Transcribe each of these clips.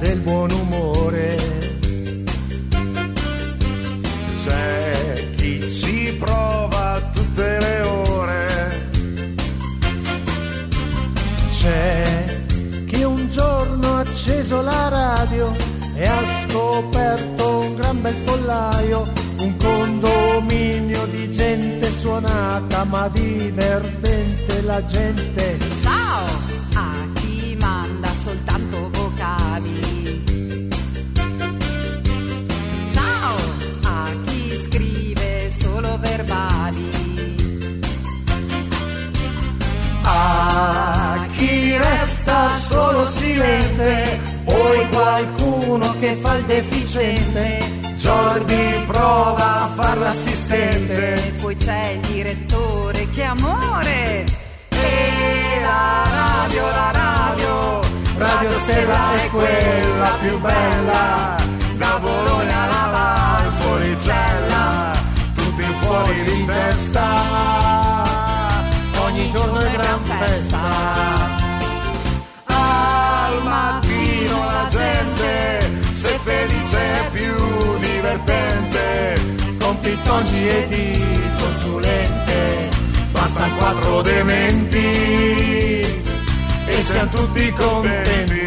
Del buon umore, c'è chi ci prova tutte le ore, c'è chi un giorno ha acceso la radio e ha scoperto un gran bel pollaio, un condominio di gente suonata ma divertente la gente. Ciao A chi resta solo silente, poi qualcuno che fa il deficiente. Jordi prova a far l'assistente. poi c'è il direttore, che amore! E la radio, la radio, Radio Stella è quella più bella. Da Bologna alla Valpolicella, tutti fuori di testa. Ogni giorno è gran festa. Al mattino la gente, se felice è più divertente. Con pittongi e di consulente, bastano quattro dementi e siamo tutti contenti.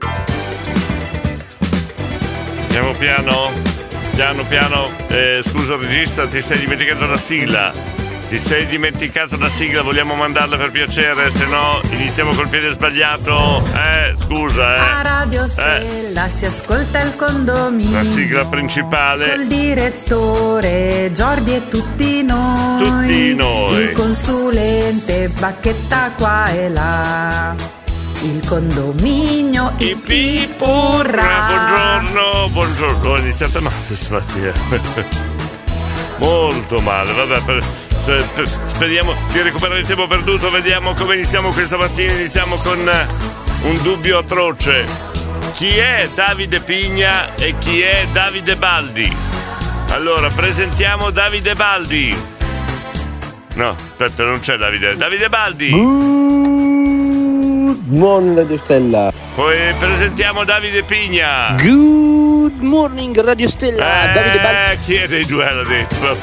Andiamo piano, piano, piano. Eh, scusa regista, ti sei dimenticato la sigla. Ti sei dimenticato la sigla, vogliamo mandarla per piacere, se no iniziamo col piede sbagliato. Eh, scusa, A eh. Radio Stella si ascolta il condominio. La sigla principale. Col direttore Giordi e tutti noi. Tutti noi. Il consulente bacchetta qua e là. Il condominio I pipurra, buongiorno, buongiorno. Ho iniziato male stamattina. Molto male, vabbè, per- per- per- speriamo di recuperare il tempo perduto. Vediamo come iniziamo questa mattina. Iniziamo con eh, un dubbio atroce. Chi è Davide Pigna e chi è Davide Baldi? Allora, presentiamo Davide Baldi. No, aspetta, non c'è Davide. Davide Baldi. Good morning Radio Stella. Poi presentiamo Davide Pigna. Good morning Radio Stella. Eh, Davide Baldi. Chi è dei due l'ha detto?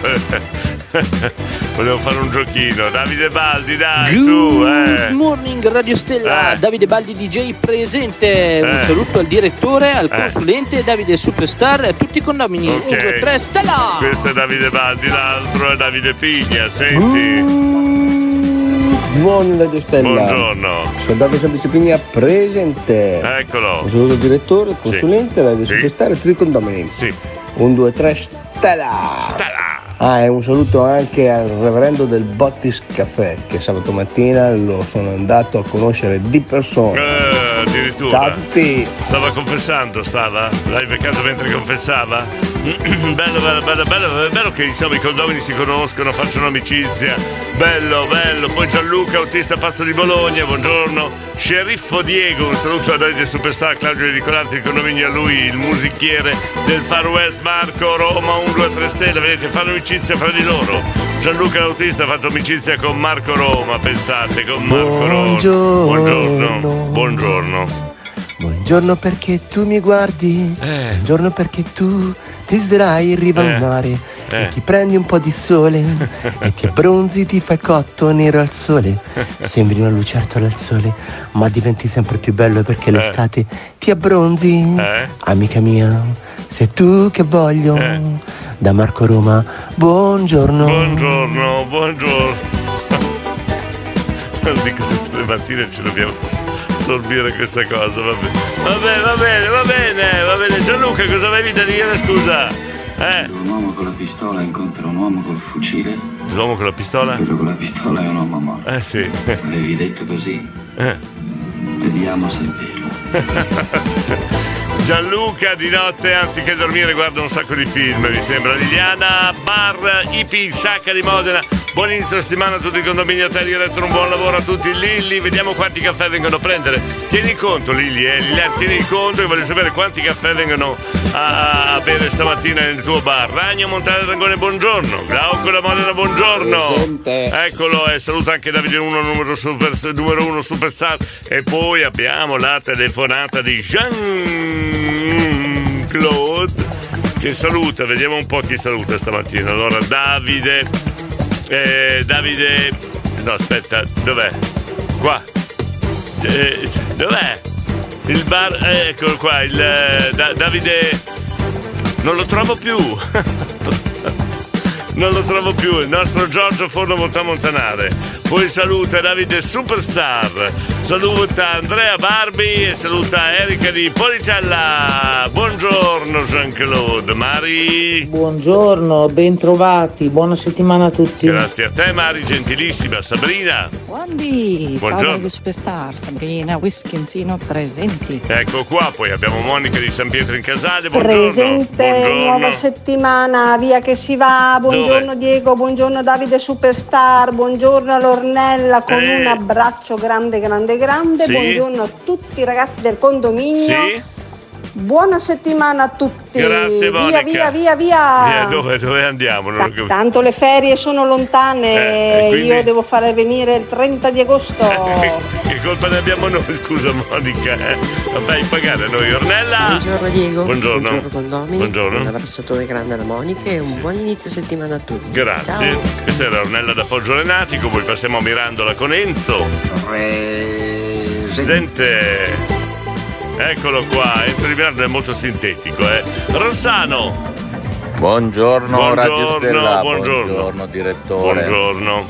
Volevo fare un giochino. Davide Baldi, dai, su, Good eh. morning Radio Stella. Eh. Davide Baldi DJ presente. Un Eh. saluto al direttore, al Eh. consulente, Davide Superstar e a tutti i condomini. Ok. 1, 2, 3, Stella. Questo è Davide Baldi, l'altro è Davide Pigna, senti. Good morning Radio Stella. Buongiorno. Davide Semplice Pigna presente. Eccolo. Un saluto al direttore, consulente, Davide Sì. Superstar e tutti i condomini. Sì. 1, 2, 3, Stella. Stella. Ah, e un saluto anche al reverendo del Bottis Caffè che sabato mattina lo sono andato a conoscere di persona. Eh, addirittura. Ciao a tutti! Stava confessando, stava? L'hai beccato mentre confessava? bello, bello, bello, bello, bello che insomma i condomini si conoscono, facciano amicizia. Bello, bello. Poi Gianluca, autista Pasto di Bologna, buongiorno. Sceriffo Diego, un saluto a Davide Superstar, Claudio Nicolazzi, il condominio a lui, il musichiere del Far West Marco, Roma 1, 2, 3 stelle, vedete, fanno amicizia fra di loro. Gianluca l'autista ha fatto amicizia con Marco Roma, pensate, con Marco Buongiorno. Roma. Buongiorno. Buongiorno. Buongiorno perché tu mi guardi, Eh. buongiorno perché tu ti sdrai in riva Eh. al mare Eh. e ti prendi un po' di sole e ti abbronzi, ti fai cotto nero al sole. Sembri una lucertola al sole, ma diventi sempre più bello perché l'estate ti abbronzi. Eh. Amica mia, sei tu che voglio. Eh. Da Marco Roma, buongiorno. Buongiorno, buongiorno. Non dico mattine ci dobbiamo sorbire questa cosa, va bene. Va bene, va bene, va bene, va bene. Gianluca, cosa avevi da dire, scusa? Eh? Un uomo con la pistola incontra un uomo col fucile. L'uomo con la pistola? Quello con la pistola è un uomo morto. Eh sì. L'avevi detto così? Eh. Vediamo se è vero. Gianluca di notte anziché dormire guarda un sacco di film, mi sembra. Liliana, bar, Ipi, Sacca di Modena. Buon inizio settimana a tutti i condomini hotel retro, un buon lavoro a tutti Lilli, vediamo quanti caffè vengono a prendere. Tieni conto Lilli, eh, Liliana, tieni conto che voglio sapere quanti caffè vengono a, a bere stamattina nel tuo bar. Ragno Montale Dragone, buongiorno. Glauco da Modena, buongiorno. Eccolo e saluta anche Davide 1, numero, super, numero uno superstar. E poi abbiamo la telefonata di Jean-Claude che saluta, vediamo un po' chi saluta stamattina. Allora, Davide, eh, Davide, no aspetta, dov'è? Qua, Eh, dov'è? Il bar, eh, eccolo qua, il eh, Da- Davide, non lo trovo più. Non lo trovo più, il nostro Giorgio Forno Montamontanare. Poi saluta Davide Superstar, saluta Andrea Barbi e saluta Erika di Policella. Buongiorno Jean-Claude. Mari. Buongiorno, bentrovati, buona settimana a tutti. Grazie a te Mari, gentilissima. Sabrina. Buondì, ciao Buongiorno. Radio Superstar, Sabrina Wischinsino presenti. Ecco qua, poi abbiamo Monica di San Pietro in Casale. Buongiorno. Presente, Buongiorno. nuova settimana, via che si va. Buongiorno Diego, buongiorno Davide Superstar, buongiorno a Lornella con Eh. un abbraccio grande, grande, grande. Sì. Buongiorno a tutti i ragazzi del condominio. Sì? Buona settimana a tutti. Grazie, Monica. via, via, via, via. Via, dove, dove andiamo? Non capito. Tanto le ferie sono lontane, Eh, quindi? io devo fare venire il 30 di agosto. Che colpa ne abbiamo noi, scusa Monica? Eh? La fai pagare noi, Ornella? Buongiorno Diego. Buongiorno. Buongiorno condomini. Buongiorno. Un abbracciatore grande alla Monica e un buon inizio settimana a tutti. Grazie. Ciao. Questa era Ornella da Poggio Renatico, poi passiamo a Mirandola con Enzo. Presente. Eccolo qua, Enzo di Mirandola è molto sintetico, eh. Rossano. Buongiorno, Buongiorno, Stella, buongiorno. buongiorno direttore. Buongiorno.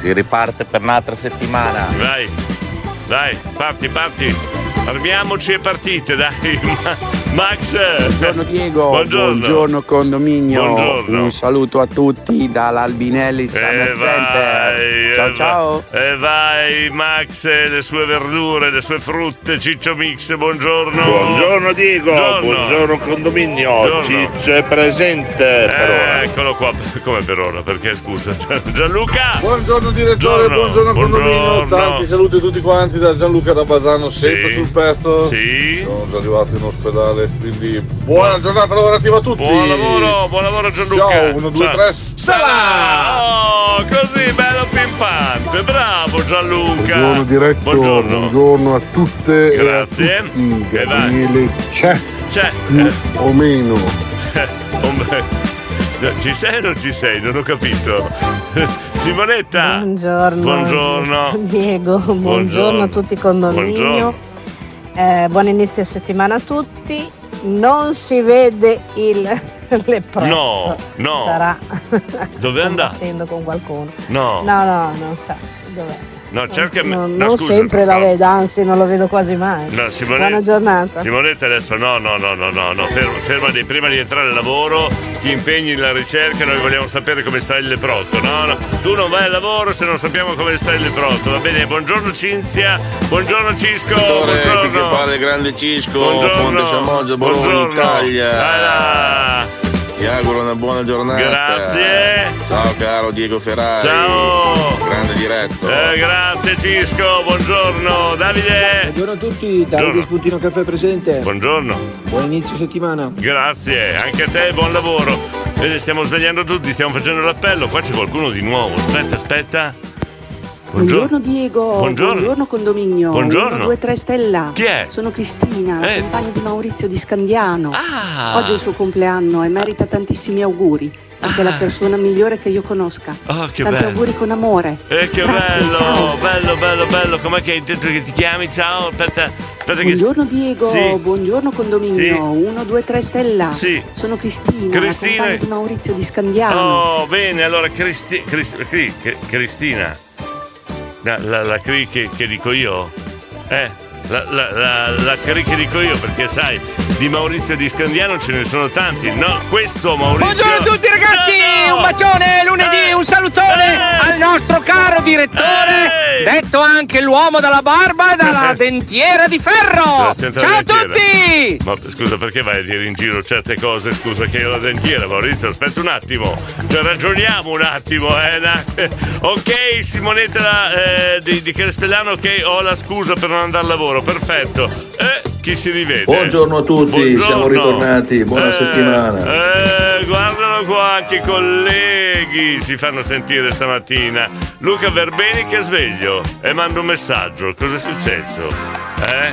Si riparte per un'altra settimana. Vai, dai, parti, parti. Armiamoci e partite, dai. Ma- Max. Buongiorno Diego, Buongiorno. condominio, Buongiorno. un saluto a tutti dall'Albinelli Summer E Center. vai, Ciao e ciao. va- E vai Max, le sue verdure, le sue frutte, Ciccio Mix, buongiorno. Buongiorno Diego, buongiorno, condominio, Buongiorno. Ciccio è presente per ora. Eh, Eccolo qua, come per ora? Perché scusa, Gianluca? Buongiorno direttore, buongiorno, condominio, tanti saluti a tutti quanti da Gianluca da Basano, sempre Sì. sul pezzo. Sì. Sono già arrivato in ospedale, quindi buona giornata lavorativa a tutti. Buon lavoro, buon lavoro Gianluca. Ciao, 1, 2, Ciao. 3, stella! Oh, così bello pimpante, bravo Gianluca. Buongiorno diretto, Buongiorno. buongiorno a tutte Grazie. e a tutti. Gabriele c'è C'è. più o meno. Eh, oh, beh. Ci sei o non ci sei? Non ho capito. Simonetta. Buongiorno. Buongiorno. Diego, buongiorno, a tutti i condominio. Buongiorno. Eh, buon inizio settimana a tutti. Non si vede il leproso. No, no. Sarà Dove andato? combattendo con qualcuno. No. No, no, non sa dov'è. No, cerca No, no, non scusa, sempre la no. vedo, anzi non lo vedo quasi mai. No, Simone- Buona giornata. Simonetta adesso no, no, no, no, no, no. Ferma, fermati, prima di entrare al lavoro, ti impegni nella ricerca, noi vogliamo sapere come sta il leprotto. No, no, tu non vai al lavoro se non sappiamo come sta il leprotto, va bene? Buongiorno Cinzia, buongiorno Cisco, Dottore, qui che buongiorno. parla il grande Cisco, Buongiorno. Ponte Samoza, Bologna, Buongiorno. Italia. Là. Ti auguro una buona giornata. Grazie. Ciao caro Diego Ferrari. Ciao. Grande diretto. Eh, grazie Cisco, buongiorno. Davide. Buongiorno a tutti, Davide Spuntino Caffè presente. Buongiorno. Buon inizio settimana. Grazie, anche a te, buon lavoro. Vedi, stiamo svegliando tutti, stiamo facendo l'appello. Qua c'è qualcuno di nuovo. Aspetta, aspetta. Buongiorno Diego, Buongiorno. condominio. Buongiorno. 1, 2, 3 Stella. Chi è? Sono Cristina, Eh. compagna di Maurizio di Scandiano. Ah. Oggi è il suo compleanno e merita tantissimi auguri. Perché è la persona migliore che io conosca. Oh, che Tanti bello. auguri con amore. Eh, che Grazie, bello, ciao. bello, bello, bello. Com'è che hai detto che ti chiami? Ciao, aspetta. Buongiorno Diego, Sì. buongiorno condominio. Sì. 1, 2, 3 Stella. Sì. Sono Cristina, Cristina. di Maurizio di Scandiano. Oh, bene, allora Cristi- Cristi- Cri- Cri- Cristina. La, la, la Cri che, che dico io? Eh, la, la, la, la che dico io, perché sai, di Maurizio di Scandiano ce ne sono tanti. No, questo Maurizio... Buongiorno a tutti ragazzi, un bacione lunedì, un salutone al nostro caro direttore, detto anche l'uomo dalla barba e dalla dentiera di ferro. Ciao a tutti! Ma scusa, perché vai a dire in giro certe cose? Scusa che io ho la dentiera, Maurizio, aspetta un attimo. Cioè, ragioniamo un attimo, eh. na- Ok, Simonetta eh, di, di Crespellano, ok, ho la scusa per non andare al lavoro, perfetto. Eh, chi si rivede? Buongiorno a tutti, Buongiorno. siamo ritornati, buona Eh, settimana. Eh, guardalo qua, anche i colleghi si fanno sentire stamattina. Luca Verbeni che è sveglio e manda un messaggio. Cosa è successo? Eh?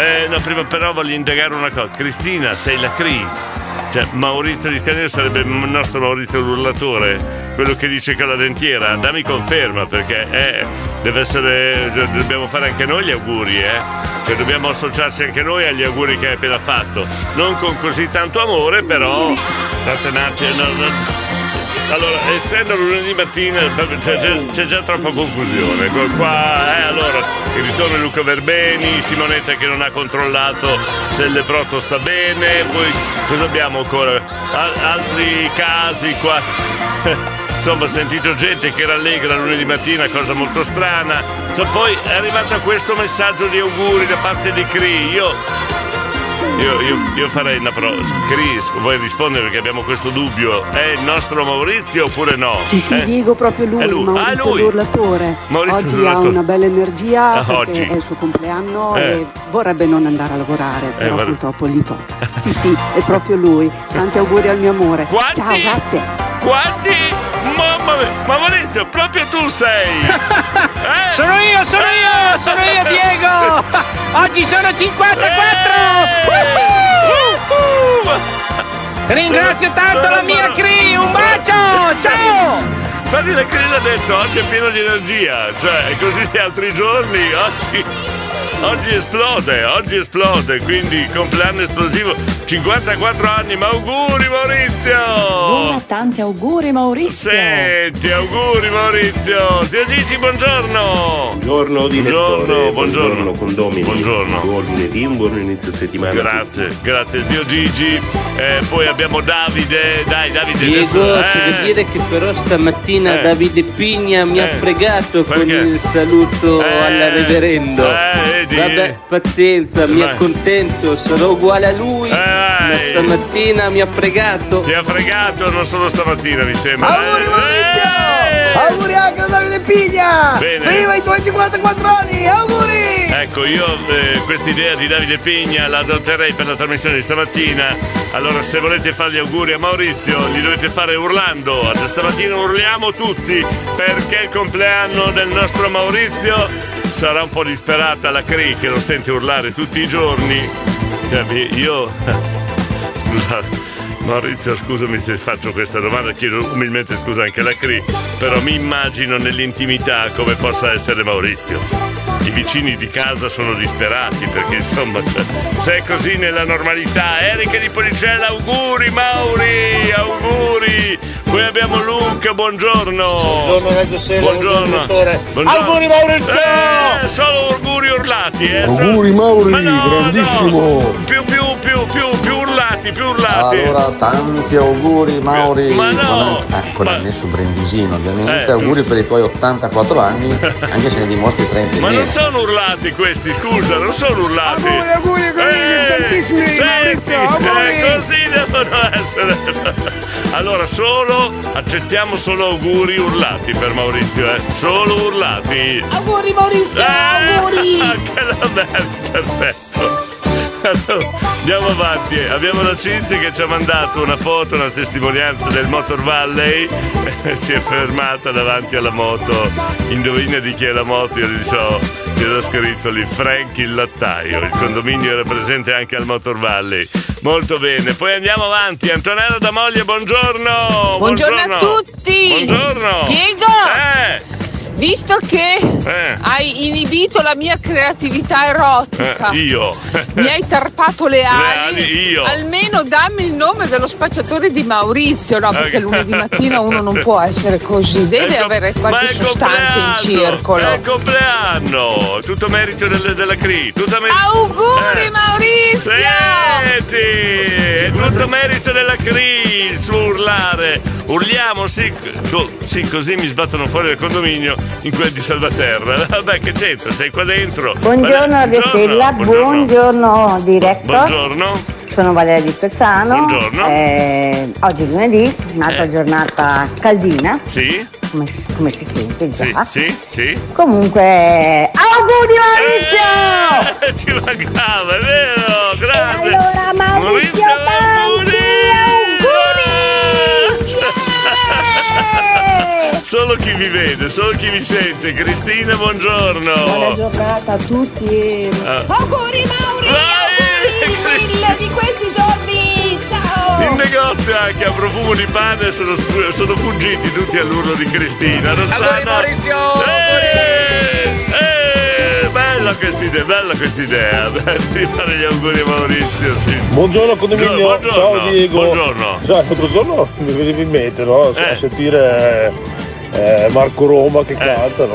Eh, no, prima però voglio indagare una cosa. Cristina, sei la CRI. Cioè, Maurizio di Scandiano sarebbe il nostro Maurizio l'urlatore, quello che dice che la dentiera. Dammi conferma perché eh, deve essere. Dobbiamo fare anche noi gli auguri, eh. Cioè, dobbiamo associarci anche noi agli auguri che hai appena fatto. Non con così tanto amore, però. State un attimo. Allora, essendo lunedì mattina c'è, c'è- c'è già troppa confusione. Qua- eh, allora, il ritorno di Luca Verbeni, Simonetta che non ha controllato se il leproto sta bene, poi cosa abbiamo ancora? Al- altri casi qua. Insomma, ho sentito gente che rallegra lunedì mattina, cosa molto strana. Insomma, poi è arrivato questo messaggio di auguri da parte di Cri. Io io, io- io farei una prova. Chris, vuoi rispondere perché abbiamo questo dubbio? È il nostro Maurizio oppure no? Sì, sì, Eh? Diego, proprio lui, È lui. Maurizio Ah, lui. l'urlatore. Maurizio oggi l'urlatore. ha una bella energia Ah, perché oggi. è il suo compleanno Eh. e vorrebbe non andare a lavorare, però vorrei- purtroppo gli tocca. Sì, sì, è proprio lui. Tanti auguri al mio amore. Quanti? Ciao, grazie. Quanti? Mamma mia, ma Maurizio, proprio tu sei! Eh? Sono io, sono io, sono io Diego! Oggi sono 54! Woohoo! Ringrazio tanto la mia Cri, un bacio! Ciao! Infatti la Crina ha detto oggi è pieno di energia, cioè è così gli altri giorni, oggi, oggi esplode, oggi esplode, quindi compleanno esplosivo, 54 anni, ma auguri Maurizio! Buona, tanti auguri Maurizio. Senti, auguri Maurizio! Zio Gigi, buongiorno! Buongiorno direttore, Buongiorno, buongiorno. condomini. Buongiorno. Buon lunedì, un buon inizio settimana. Grazie, grazie zio Gigi. Eh, poi abbiamo Davide, dai Davide Diego, adesso. c'è da eh. dire che però stamattina Eh. Davide Pigna mi ha Eh. fregato con Perché? il saluto Eh. alla reverendo. Eh, vedi? Vabbè, pazienza, mi accontento, sarò uguale a lui. ma Vai. stamattina mi ha fregato. Ti ha fregato non solo stamattina, mi sembra. Auguri eh. Maurizio! Auguri anche a Davide Pigna! Bene. Viva i tuoi 54 anni! Auguri! Ecco, io eh, questa idea di Davide Pigna la adotterei per la trasmissione di stamattina. Allora, se volete fare gli auguri a Maurizio, li dovete fare urlando. Stamattina urliamo tutti perché il compleanno del nostro Maurizio sarà un po' disperata la Cri che lo sente urlare tutti i giorni. Cioè, io. Scusate. Maurizio, scusami se faccio questa domanda, chiedo umilmente scusa anche alla Cri, però mi immagino nell'intimità come possa essere Maurizio. I vicini di casa sono disperati perché insomma cioè, se è così nella normalità. Erika di Policella, auguri Mauri, auguri. Poi abbiamo Luca, buongiorno. Buongiorno Radio Stella, Buongiorno. buongiorno. Buongiorno. Auguri, Maurizio! Eh, solo auguri urlati, eh. Auguri, Mauri, Ma no, grandissimo. no. Più, più, più, più, più urlati urlati, più urlati. Allora, tanti auguri Mauri. Ma no! Con, eh, con il messo brindisino, ovviamente. Eh, auguri per i tuoi 84 anni, anche se ne dimostri 30 Ma non sono urlati questi, scusa, non sono urlati. Auguri, auguri, auguri, tantissimi, Senti, eh, così devono essere. Allora, solo accettiamo solo auguri urlati per Maurizio, eh. Solo urlati. Auguri Maurizio, auguri! Che la merda, perfetto. Andiamo avanti. Abbiamo la Cinzia che ci ha mandato una foto, una testimonianza del Motor Valley. si è fermata davanti alla moto. Indovina di chi è la moto? Io gli so, c'era scritto lì Frank il lattaio. Il condominio era presente anche al Motor Valley. Molto bene. Poi andiamo avanti. Antonella da Moglie, buongiorno. Buongiorno a tutti! Buongiorno. Diego! Eh. Visto che Eh. hai inibito la mia creatività erotica, Eh, io. mi hai tarpato le ali, ali, io. almeno dammi il nome dello spacciatore di Maurizio, no? Perché Eh. lunedì mattina uno non può essere così, deve avere com- ma qualche sostanza in circolo. È il compleanno, tutto merito del- della CRI. Tutto merito. Auguri Maurizio! Senti, è tutto merito della CRI suo urlare. Urliamo, sì, co- sì, così mi sbattono fuori dal condominio in quel di Salvaterra. Vabbè, che c'entra? Sei qua dentro. Buongiorno Vabbè, Radio Stella, buongiorno diretto. Buongiorno. Sono Valeria di Spezzano. Buongiorno. Eh, oggi è lunedì, un'altra Eh. giornata caldina, Sì? come, si- come si sente già. Sì, sì, sì. Comunque, auguri Maurizio! Eh, ci mancava, è vero, grande. allora Maurizio, tanti Solo chi mi vede, solo chi mi sente. Cristina, buongiorno. Buona giornata a tutti e... Ah. Auguri Mauri! Auguri mille di questi giorni! Ciao! In negozio anche a profumo di pane sono, sono fuggiti tutti all'urlo di Cristina. Rossana. Maurizio! Eh, eh, bella questa idea, bella questa idea. Di fare gli auguri a Maurizio, sì. Buongiorno condominio, Buongiorno. ciao Diego. Buongiorno. Sai, l'altro giorno mi venivi in mente no? a Eh. sentire eh, Marco Roma che canta, no?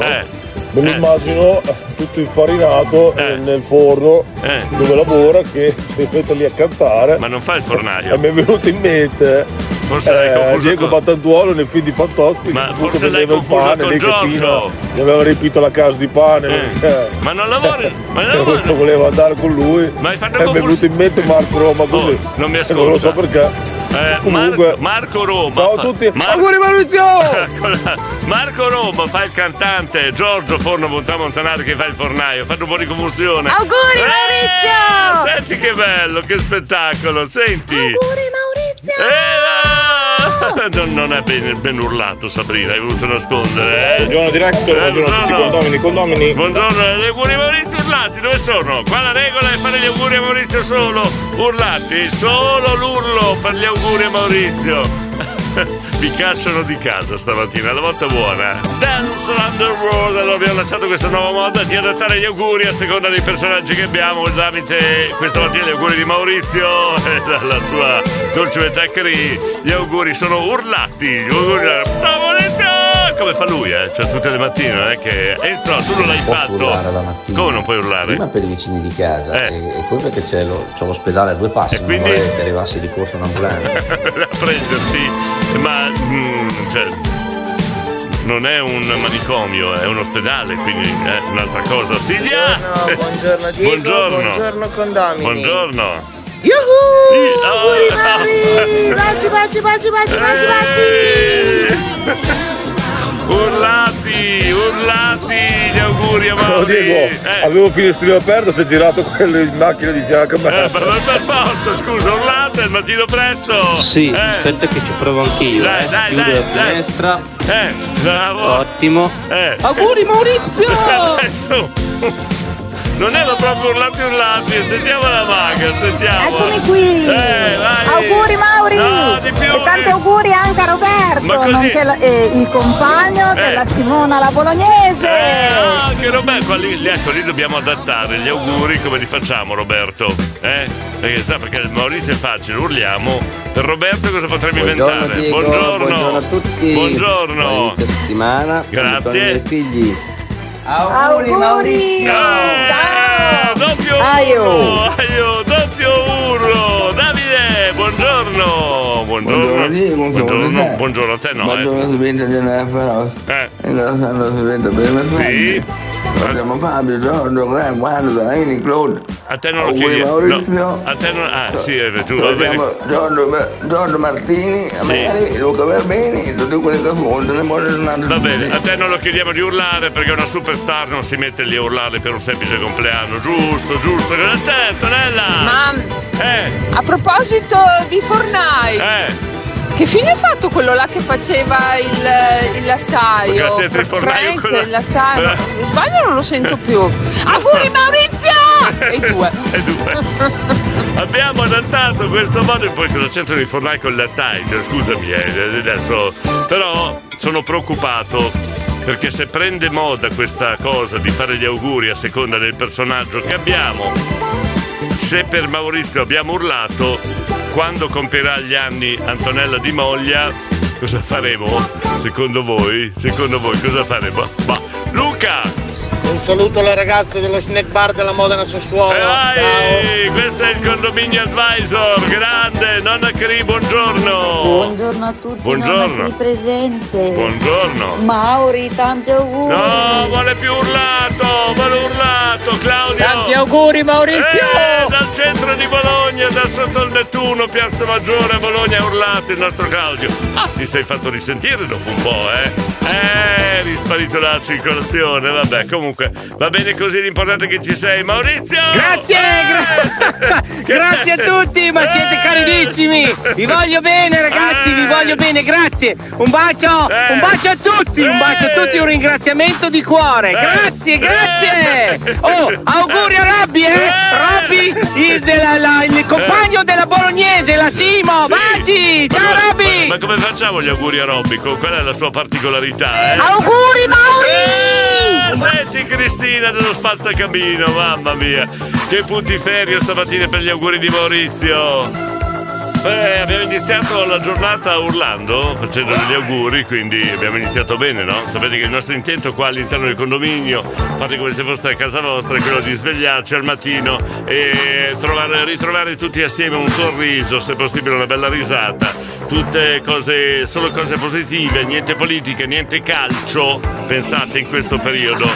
Me lo immagino tutto infarinato eh, nel forno dove lavora che si mette lì a cantare. Ma non fa il fornaio. E mi è venuto in mente Forse l'hai eh, confuso Diego con- Battantuolo nel film di Fantozzi Ma forse l'hai confuso pane con Giorgio. Gli aveva riempito la casa di pane eh. Ma non lavori? Ma non lavori? voleva andare con lui Ma hai fatto e mi è venuto in mente Marco Roma così Oh, non mi E non lo so ascolta. perché Eh, Comunque- Marco, Marco Roma. Ciao a tutti. Mar- Auguri Maurizio! Marco Roma fa il cantante, Giorgio Forno Bontà Montanari che fa il fornaio, fate un po' di combustione. Auguri Maurizio! Eh, senti che bello, che spettacolo, senti. Auguri Maurizio! Eh, non, non è ben, ben urlato Sabrina, hai voluto nascondere. Eh? Buongiorno diretto, Eh, buongiorno a tutti buongiorno. condomini, condomini. Buongiorno, gli auguri a Maurizio urlati, dove sono? Qua la regola è fare gli auguri a Maurizio solo urlati, solo l'urlo per gli auguri a Maurizio. Vi cacciano di casa stamattina, la volta buona. Dance Underworld, allora abbiamo lanciato questa nuova moda di adattare gli auguri a seconda dei personaggi che abbiamo. Tramite questa mattina gli auguri di Maurizio e dalla sua dolce metà. Gli auguri sono urlati. Gli auguri Ciao Maurizio! Come fa lui, eh? Cioè tutte le mattine, non è che. Enzo, tu non l'hai Posso fatto. urlare la mattina? Come non puoi urlare? Prima per i vicini di casa Eh. e, e poi perché c'è, lo- c'ho l'ospedale a due passi, non quindi- vorrei che arrivasse di corso un'ambulanza. a prenderti, ma mm, cioè, non è un manicomio, è un ospedale, quindi è un'altra cosa. Silvia! Buongiorno Diego, Buongiorno. buongiorno condomini. Buongiorno. Yuhu! Auguri, Mauri! Baci, baci, baci, baci, baci, baci! Urlati, urlati, gli auguri a Oh, Mauri. Diego, Eh, avevo il finestrino aperto, si è girato quello in macchina di fianco a me. eh, per, per forza, scusa, urlate il mattino presto. Sì, Eh, aspetta che ci provo anch'io. Dai, eh. dai, Chiudo dai, la dai. finestra. Eh, bravo. Ottimo. Eh. Auguri Maurizio! Adesso. Non era proprio urlati urlati, sentiamo la maga, sentiamo. Eccomi qui! Eh, vai. Auguri Mauri! No, di più, e tanti di- auguri anche a Roberto, Ma così- nonché la- eh, il compagno Eh. della Simona la Bolognese! Eh, no, che Roberto, lì, lì, ecco, lì dobbiamo adattare gli auguri come li facciamo Roberto? Eh? Perché, sta, perché il Maurizio è facile, urliamo. Per Roberto cosa potremmo Buongiorno inventare? Diego, buongiorno. buongiorno a tutti. Buongiorno. Buon inizio settimana. Grazie. Figli. Auguri Maurizio! Eh, doppio Aio. urlo, aio, doppio urlo. Davide, buongiorno. Buongiorno, Diego, Buongiorno, buongiorno. buongiorno a te, no? Buongiorno, Eh. si vince di Feroz. Eh. Ringraziando si vince per me. Sì. Abbiamo Fabio, Giorgio, Graham, Guardo, Zanini, Claude. A te non lo chiedi. Maurizio. No, a te non. Ah, sì, eh, tu va bene. Giorgio, Giorgio Martini, Sì. Mary, Luca Verbeni, tutti quelli che ascoltano. Buona giornata. Va bene, a te non lo chiediamo di urlare perché una superstar non si mette lì a urlare per un semplice compleanno. Giusto, giusto. Cosa c'è, Antonella? Ma Eh, a proposito di Fornai, eh. che fine ha fatto quello là che faceva il, il lattaio? Grazie a te, il Fra- fornaio, Frank, quello- il lattaio. Eh. Se sbaglio non lo sento più. Auguri Maurizio! E due. E due. Abbiamo adattato questo modo e poi cosa c'entrano i fornai con il lattaio? Scusami, eh, adesso. Però sono preoccupato perché se prende moda questa cosa di fare gli auguri a seconda del personaggio che abbiamo, se per Maurizio abbiamo urlato, quando compierà gli anni Antonella di Moglia, cosa faremo? Secondo voi? Secondo voi cosa faremo? Ma Luca! Un saluto alle ragazze dello snack bar della Modena Sassuolo. Vai! Questo è il condominio advisor, grande, nonna Cri, buongiorno! Buongiorno a tutti, Buongiorno. nonna qui presente. Buongiorno! Mauri, tanti auguri. No, vuole più urlato, vuole urlato, Claudio! Tanti auguri Maurizio! Eh, dal centro di Bologna, da sotto il Nettuno, Piazza Maggiore a Bologna ha urlato il nostro Claudio. Ah, ti sei fatto risentire dopo un po', eh? Eh, eri sparito la circolazione, vabbè, comunque va bene così, l'importante è che ci sei, Maurizio! Grazie, gra- grazie a tutti, ma siete carinissimi! Vi voglio bene ragazzi, vi voglio bene, grazie! Un bacio, un bacio a tutti, un bacio a tutti, un ringraziamento di cuore! Grazie, grazie! Oh, auguri a Robby, eh! Robby, il, della- la- il compagno della bolognese, la Simo! Baci! Ciao Ma- Robby! Ma, come facciamo gli auguri a Robby? Qual è la sua particolarità, eh? Auguri Mauri! Senti Cristina dello spazzacamino, mamma mia! Che puntiferio stamattina per gli auguri di Maurizio! Eh, abbiamo iniziato la giornata urlando, facendo gli auguri, quindi abbiamo iniziato bene, no? Sapete che il nostro intento qua all'interno del condominio, fate come se foste a casa vostra, è quello di svegliarci al mattino e trovare- ritrovare tutti assieme un sorriso, se possibile una bella risata, tutte cose, solo cose positive, niente politica, niente calcio, pensate in questo periodo.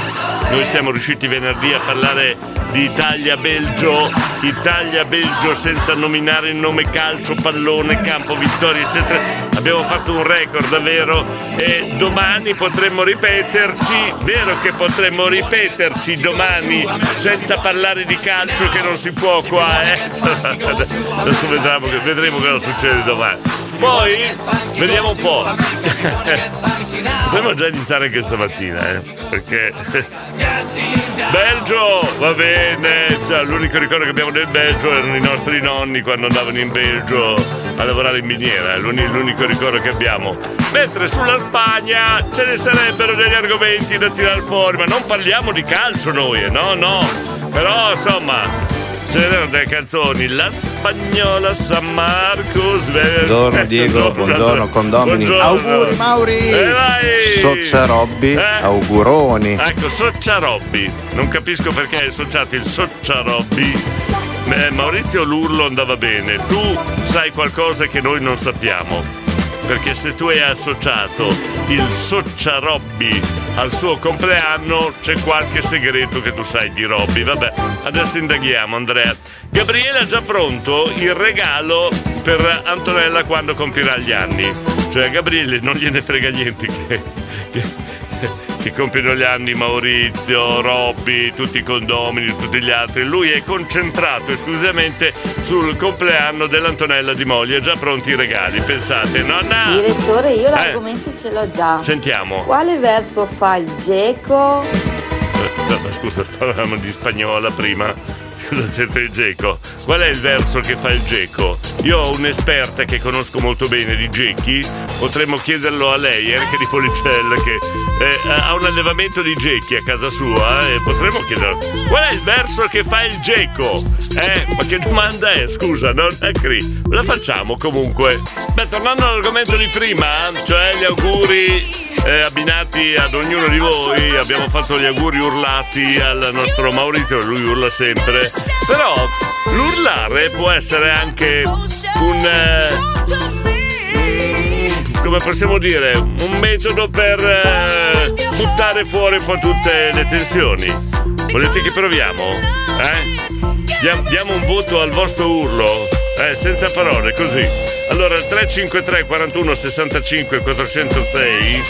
Noi siamo riusciti venerdì a parlare di Italia-Belgio, Italia-Belgio senza nominare il nome calcio, pallone, campo, vittoria, eccetera. Abbiamo fatto un record davvero e domani potremmo ripeterci, vero che potremmo ripeterci domani senza parlare di calcio che non si può qua, eh? Adesso vedremo, vedremo cosa succede domani. Poi vediamo un po'. Potremmo già iniziare anche stamattina, eh? Perché. Belgio! Va bene! L'unico ricordo che abbiamo del Belgio erano i nostri nonni quando andavano in Belgio a lavorare in miniera, l'unico ricordo che abbiamo. Mentre sulla Spagna ce ne sarebbero degli argomenti da tirare fuori, ma non parliamo di calcio noi, eh? no, no. Però insomma. Ce n'erano delle canzoni, la spagnola San Marcos. Buongiorno Diego, buongiorno condomini. Buongiorno. Auguri Mauri. E vai! Soccia Robby, Eh? auguroni. Ecco, Soccia Robby. Non capisco perché hai associato il Soccia Robby. Eh, Maurizio l'urlo andava bene. Tu sai qualcosa che noi non sappiamo. Perché se tu hai associato il Soccia Robby al suo compleanno, c'è qualche segreto che tu sai di Robby. Vabbè, adesso indaghiamo, Andrea. Gabriele ha già pronto il regalo per Antonella quando compirà gli anni. Cioè, a Gabriele non gliene frega niente che, che- che compiono gli anni Maurizio, Robby, tutti i condomini, tutti gli altri. Lui è concentrato esclusivamente sul compleanno dell'Antonella di Moglie. Già pronti i regali, pensate, nonna? Direttore, io Eh. l'argomento ce l'ho già. Sentiamo. Quale verso fa il geco? Eh, Scusa, parlavamo di spagnola prima. C'entra il geco? Qual è il verso che fa il geco? Io ho un'esperta che conosco molto bene di gechi, potremmo chiederlo a lei, anche di Policella, che eh, ha un allevamento di gechi a casa sua e potremmo chiederlo. Qual è il verso che fa il geco? Eh, ma che domanda è? Scusa, non è cri. La facciamo comunque. Beh, tornando all'argomento di prima, cioè gli auguri eh, abbinati ad ognuno di voi abbiamo fatto gli auguri urlati al nostro Maurizio, lui urla sempre. Però l'urlare può essere anche un. eh, come possiamo dire, un metodo per eh, buttare fuori un po' tutte le tensioni. Volete che proviamo? Eh? Diam- diamo un voto al vostro urlo? Eh, senza parole, così. Allora, il 353 41 65 406.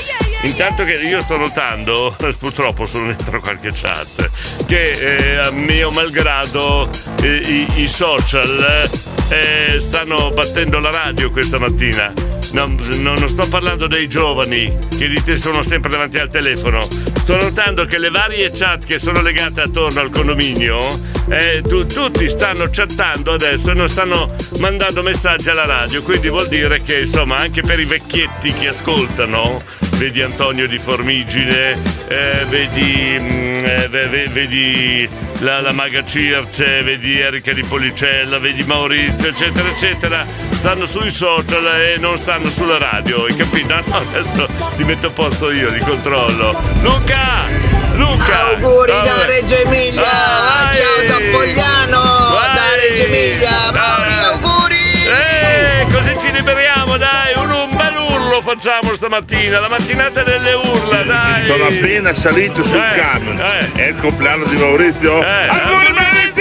Intanto che io sto notando, purtroppo sono dentro qualche chat, che eh, a mio malgrado eh, i, i social eh, stanno battendo la radio questa mattina. No, no, non sto parlando dei giovani che di te sono sempre davanti al telefono. Sto notando che le varie chat che sono legate attorno al condominio, eh, tu- tutti stanno chattando adesso e non stanno mandando messaggi alla radio. Quindi vuol dire che insomma anche per i vecchietti che ascoltano, vedi Antonio di Formigine, eh, vedi, mm, eh, ve- ve- vedi la, la Maga Circe, vedi Erika di Policella, vedi Maurizio, eccetera, eccetera, stanno sui social e non stanno sulla radio, hai capito? No, adesso li metto a posto io, li controllo. Luca! Luca! Auguri da Vabbè. Reggio Emilia! Vai! Ciao da Pogliano! Vai! Da Reggio Emilia! Mauri, auguri! Eh, così ci liberiamo, dai, un, un bel urlo facciamo stamattina, la mattinata delle urla, dai! Sono appena salito sul Eh, camion. eh. È il compleanno di Maurizio? Eh, Auguri Maurizio!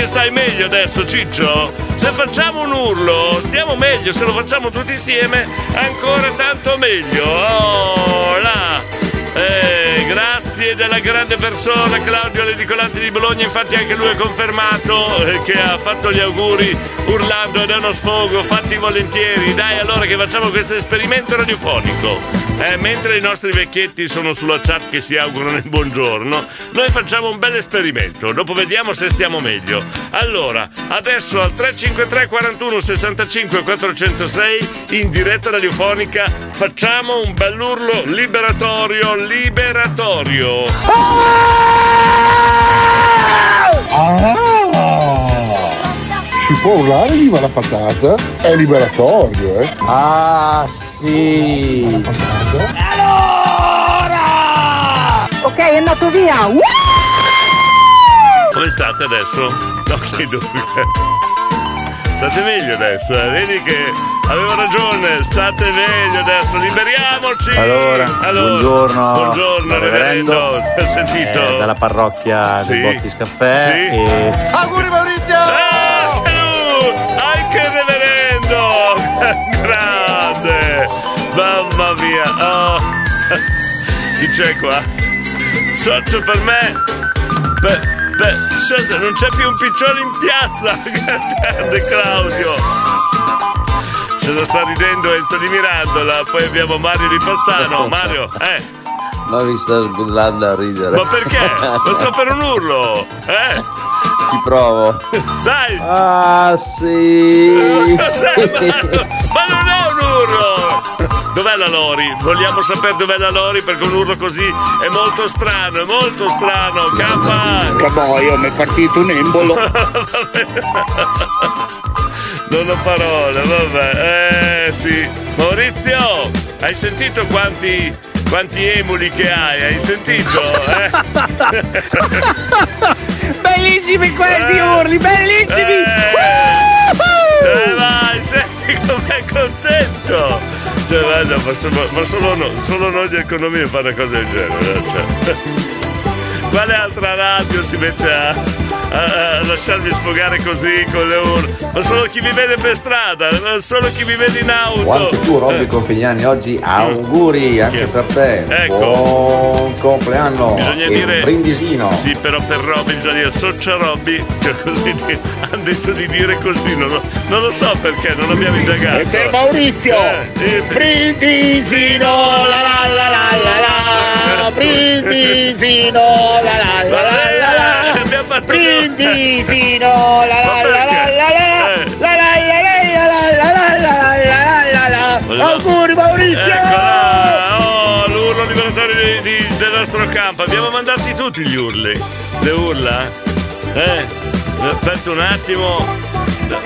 Che stai meglio adesso, Ciccio? Se facciamo un urlo, stiamo meglio, se lo facciamo tutti insieme, ancora tanto meglio. Oh, là! Eh, della grande persona Claudio Ledicolanti di Bologna, infatti anche lui è confermato eh, che ha fatto gli auguri urlando ed è uno sfogo, fatti volentieri. Dai allora che facciamo questo esperimento radiofonico. Eh, mentre i nostri vecchietti sono sulla chat che si augurano il buongiorno, noi facciamo un bel esperimento, dopo vediamo se stiamo meglio. Allora, adesso al 353 41 65 406 in diretta radiofonica facciamo un bell'urlo liberatorio, liberatorio. Si può urlare viva la patata? È liberatorio, eh? Ah, sì. Ok, è andato via. Come state adesso? No, chiedo. State meglio adesso, eh? Vedi che avevo ragione, state meglio adesso, liberiamoci! Allora, buongiorno. Buongiorno, reverendo. reverendo. Ho sentito? Eh, dalla parrocchia Sì. del Bottis Caffè. Sì. E... Auguri Maurizio! Ah, anche lui! Anche il reverendo! Grande! Mamma mia! Oh. Chi c'è qua? Socio per me! Beh, beh, non c'è più un piccione in piazza! Grande Claudio! Se lo sta ridendo Enzo di Mirandola, poi abbiamo Mario di Pazzano. Mario, eh! Ma mi sta sbullando a ridere. Ma perché? Lo so per un urlo! Eh? Ci provo. Dai! Ah, sì. Ma non è un urlo! Dov'è la Lori? Vogliamo sapere dov'è la Lori perché un urlo così è molto strano, è molto strano. Kappa! Caboio, mi è partito un embolo. Non ho parole, vabbè. Eh sì. Maurizio, hai sentito quanti, quanti emuli che hai? Hai sentito? Eh? Bellissimi questi Eh. urli, bellissimi! Eh vai, senti com'è contento! Cioè, guarda, ma, solo, ma solo, no- solo noi di economia fa una cosa del genere. eh, cioè. Quale altra radio si mette a, a- a lasciarmi sfogare così con le urla? Ma solo chi mi vede per strada, ma solo chi mi vede in auto. Anche tu, Robby Eh, Confignani, oggi auguri anche per te. Ecco. Buon compleanno. Bisogna e dire. brindisino. Sì, però per Robby bisogna dire Socia Robby. Cioè così hanno detto di dire così. Non lo, non lo so perché, non abbiamo indagato. E per Maurizio! Eh, Brindisino, la la la la la la, brindisino, la la la la banditino! La la la la la la la Auguri Maurizio! Eccola! Oh, l'urlo liberatore di, di, del nostro campo. Abbiamo mandati tutti gli urli. Le urla? Eh? Aspetta un attimo.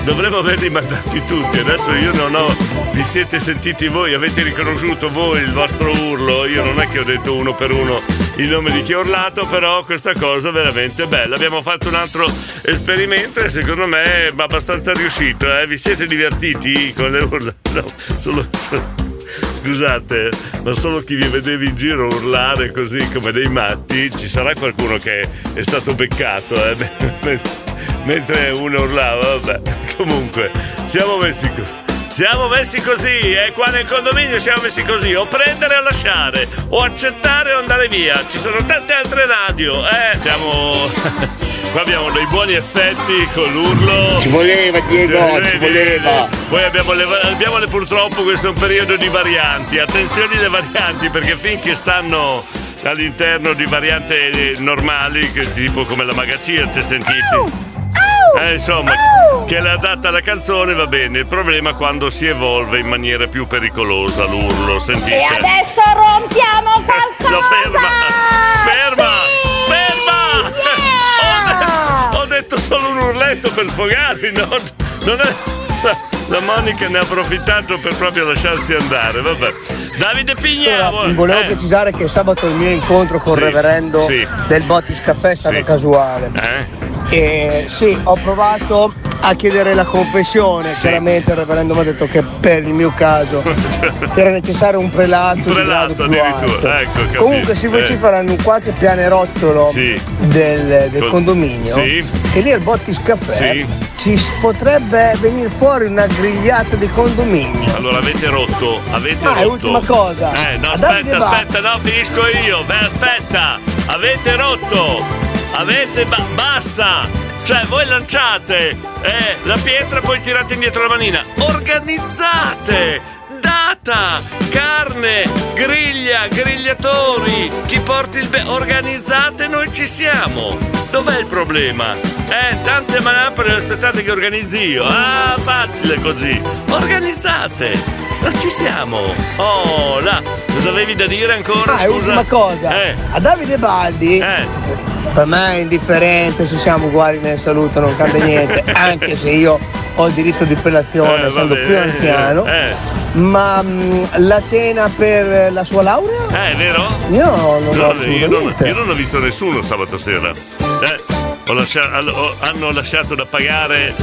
Dovremmo averli mandati tutti. Adesso io non ho. Vi siete sentiti voi, avete riconosciuto voi il vostro urlo. Io non è che ho detto uno per uno il nome di chi ha urlato, però questa cosa è veramente bella. Abbiamo fatto un altro esperimento e secondo me è abbastanza riuscito. Eh? Vi siete divertiti con le urla? No, solo. Scusate, ma solo chi vi vedeva in giro urlare così come dei matti, ci sarà qualcuno che è stato beccato, eh? mentre uno urlava, vabbè. Comunque, siamo messi così. Siamo messi così, e qua nel condominio siamo messi così, o prendere o lasciare, o accettare o andare via. Ci sono tante altre radio, eh, siamo... qua abbiamo dei buoni effetti con l'urlo. Ci voleva, Diego, Cioè, ci vedi, voleva. Poi abbiamo le, abbiamo le- purtroppo questo è un periodo di varianti, attenzione alle varianti perché finché stanno all'interno di varianti eh, normali, che tipo come la Magacirce, sentite. Eh, insomma, che l'ha data la canzone va bene, il problema è quando si evolve in maniera più pericolosa l'urlo, sentite. E adesso rompiamo qualcosa! Lo ferma! Ferma! Ferma! Ho, detto, ho detto solo un urletto per sfogarmi, no? Non è. La Monica ne ha approfittato per proprio lasciarsi andare, vabbè. Davide Pigna, Allora, volevo eh, precisare che sabato il mio incontro con Sì, il reverendo sì. del Bottis Caffè è stato Sì. casuale. Eh? E sì, ho provato a chiedere la confessione, chiaramente il reverendo mi ha detto che per il mio caso era necessario un prelato, grado Prelato più addirittura, alto. ecco, capito. Comunque si vociferano in qualche pianerottolo Sì. del, del Col- condominio Sì. che lì al Bottis Caffè Sì. ci potrebbe venire fuori una grigliata di condominio. Allora avete rotto, avete Ah, rotto. ultima cosa. Eh, no, aspetta, aspetta, no, finisco io. Beh, aspetta. Avete rotto. Avete ba- basta. Cioè, voi lanciate eh, la pietra, poi tirate indietro la manina. Organizzate! Data, carne, griglia, grigliatori, chi porti il be- organizzate, noi ci siamo. Dov'è il problema? Eh, tante manapole aspettate che organizzi io. Ah, fatele così. Organizzate. Non ci siamo. Oh, là. Cosa avevi da dire ancora? Ah, Scusa. ultima cosa, Eh. a Davide Baldi, per me è indifferente se siamo uguali nel saluto, non cambia niente, anche se io ho il diritto di prelazione, Eh, essendo vabbè, più anziano. Eh, Ma mh, la cena per la sua laurea? eh, è vero? Io non ho No, io, non, assolutamente. io non ho visto nessuno sabato sera. Eh, ho lascia- allo- ho- hanno lasciato da pagare.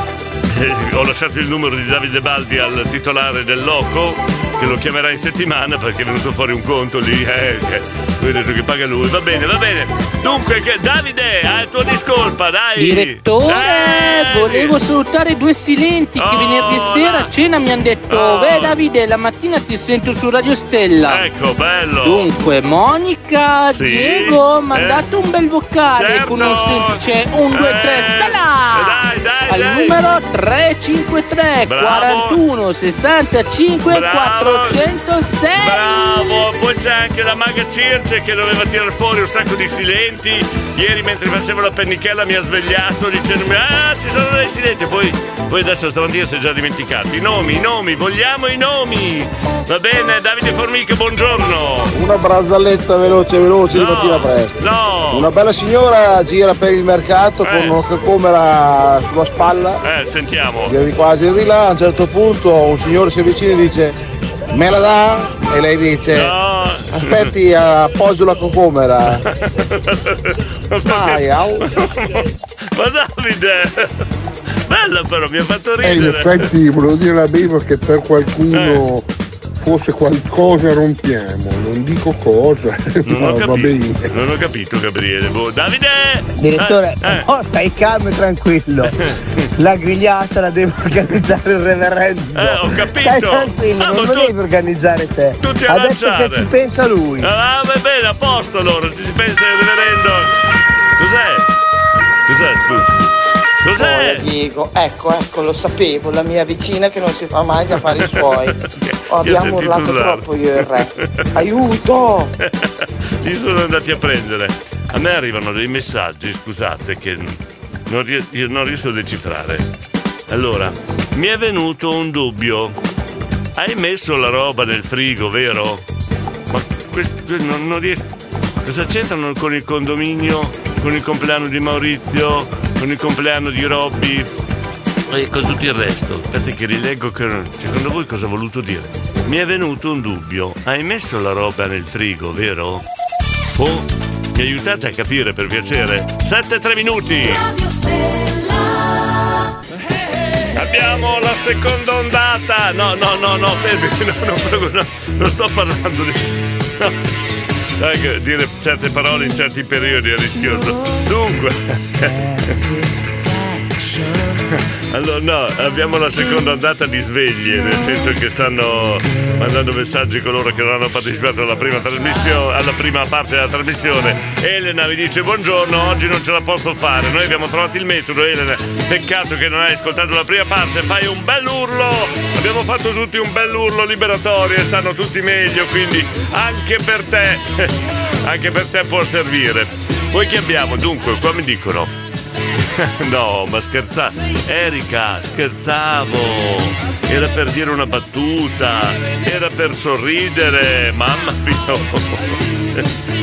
eh, ho lasciato il numero di Davide Baldi al titolare del loco che lo chiamerà in settimana perché è venuto fuori un conto lì. Eh, che lui ha detto che paga lui. Va bene, va bene. Dunque, che, Davide, il tuo discolpa, dai. Direttore, Eh, volevo salutare due silenti che Oh, venerdì sera a cena mi hanno detto Oh. Beh Davide, la mattina ti sento su Radio Stella. Ecco, bello. Dunque, Monica, Sì, Diego, mi eh. un bel vocale Certo. con un semplice 1, 2, 3, stella! Dai, dai, Al dai. numero 353 Bravo. 41 65 Bravo. 406 Bravo, poi c'è anche la maga Circe che doveva tirare fuori un sacco di silenti. Ieri mentre facevo la pennichella mi ha svegliato dicendomi ah ci sono dei silenti. Poi, poi adesso stamattina si è già dimenticato. I nomi, i nomi, vogliamo i nomi. Va bene, Davide Formica, buongiorno. Una brazzalletta veloce, veloce di No, mattina presto. no. Una bella signora gira per il mercato con Eh. una cocomera sulla spalla, Eh, sentiamo. gira di qua, gira di là, a un certo punto un signore si avvicina e dice me la dà? E lei dice No. aspetti appoggio la cocomera. Vai, au. Ma Davide! Bella però, mi ha fatto E in ridere. effetti volevo dire a Bevo che per qualcuno Eh. Fosse qualcosa rompiamo, non dico cosa, Non ma ho, va capito, bene. non ho capito, Gabriele. Boh, Davide! Direttore, Eh, eh. no, stai calmo e tranquillo. La grigliata la deve organizzare il reverendo. Eh, ho capito. Stai tranquillo, Ah, non tu- devi organizzare te. tutti a Adesso lanciare. che ci pensa lui. Ah, va bene, a posto allora, ci si pensa il reverendo. Cos'è? Cos'è, scusa? Cos'è? Diego, ecco, ecco, lo sapevo, la mia vicina che non si fa mai gli affari suoi. Oh, abbiamo urlato troppo io e il re. Aiuto! Li sono andati a prendere. A me arrivano dei messaggi, scusate, che non, ries- non riesco a decifrare. Allora, mi è venuto un dubbio. Hai messo la roba nel frigo, vero? Ma questi non, non riesco. Cosa c'entrano con il condominio, con il compleanno di Maurizio, con il compleanno di Robby? E con tutto il resto, aspetta che rileggo che secondo voi cosa ha voluto dire? Mi è venuto un dubbio. Hai messo la roba nel frigo, vero? Oh, mi aiutate a capire per piacere? 7-3 minuti! Abbiamo la seconda ondata! No, no, no, no, fermi, no, no, no, non sto parlando di. No. Che dire certe parole in certi periodi è rischioso. Dunque. Allora, no, abbiamo la seconda ondata di sveglie, nel senso che stanno mandando messaggi coloro che non hanno partecipato alla prima alla prima parte della trasmissione. Elena mi dice buongiorno, oggi non ce la posso fare. Noi abbiamo trovato il metodo, Elena. Peccato che non hai ascoltato la prima parte, fai un bel urlo. Abbiamo fatto tutti un bel urlo liberatorio e stanno tutti meglio, quindi anche per te, anche per te può servire. Poi che abbiamo? Dunque, qua mi dicono no, ma scherzavo. Erika, scherzavo. Era per dire una battuta. Era per sorridere. Mamma mia.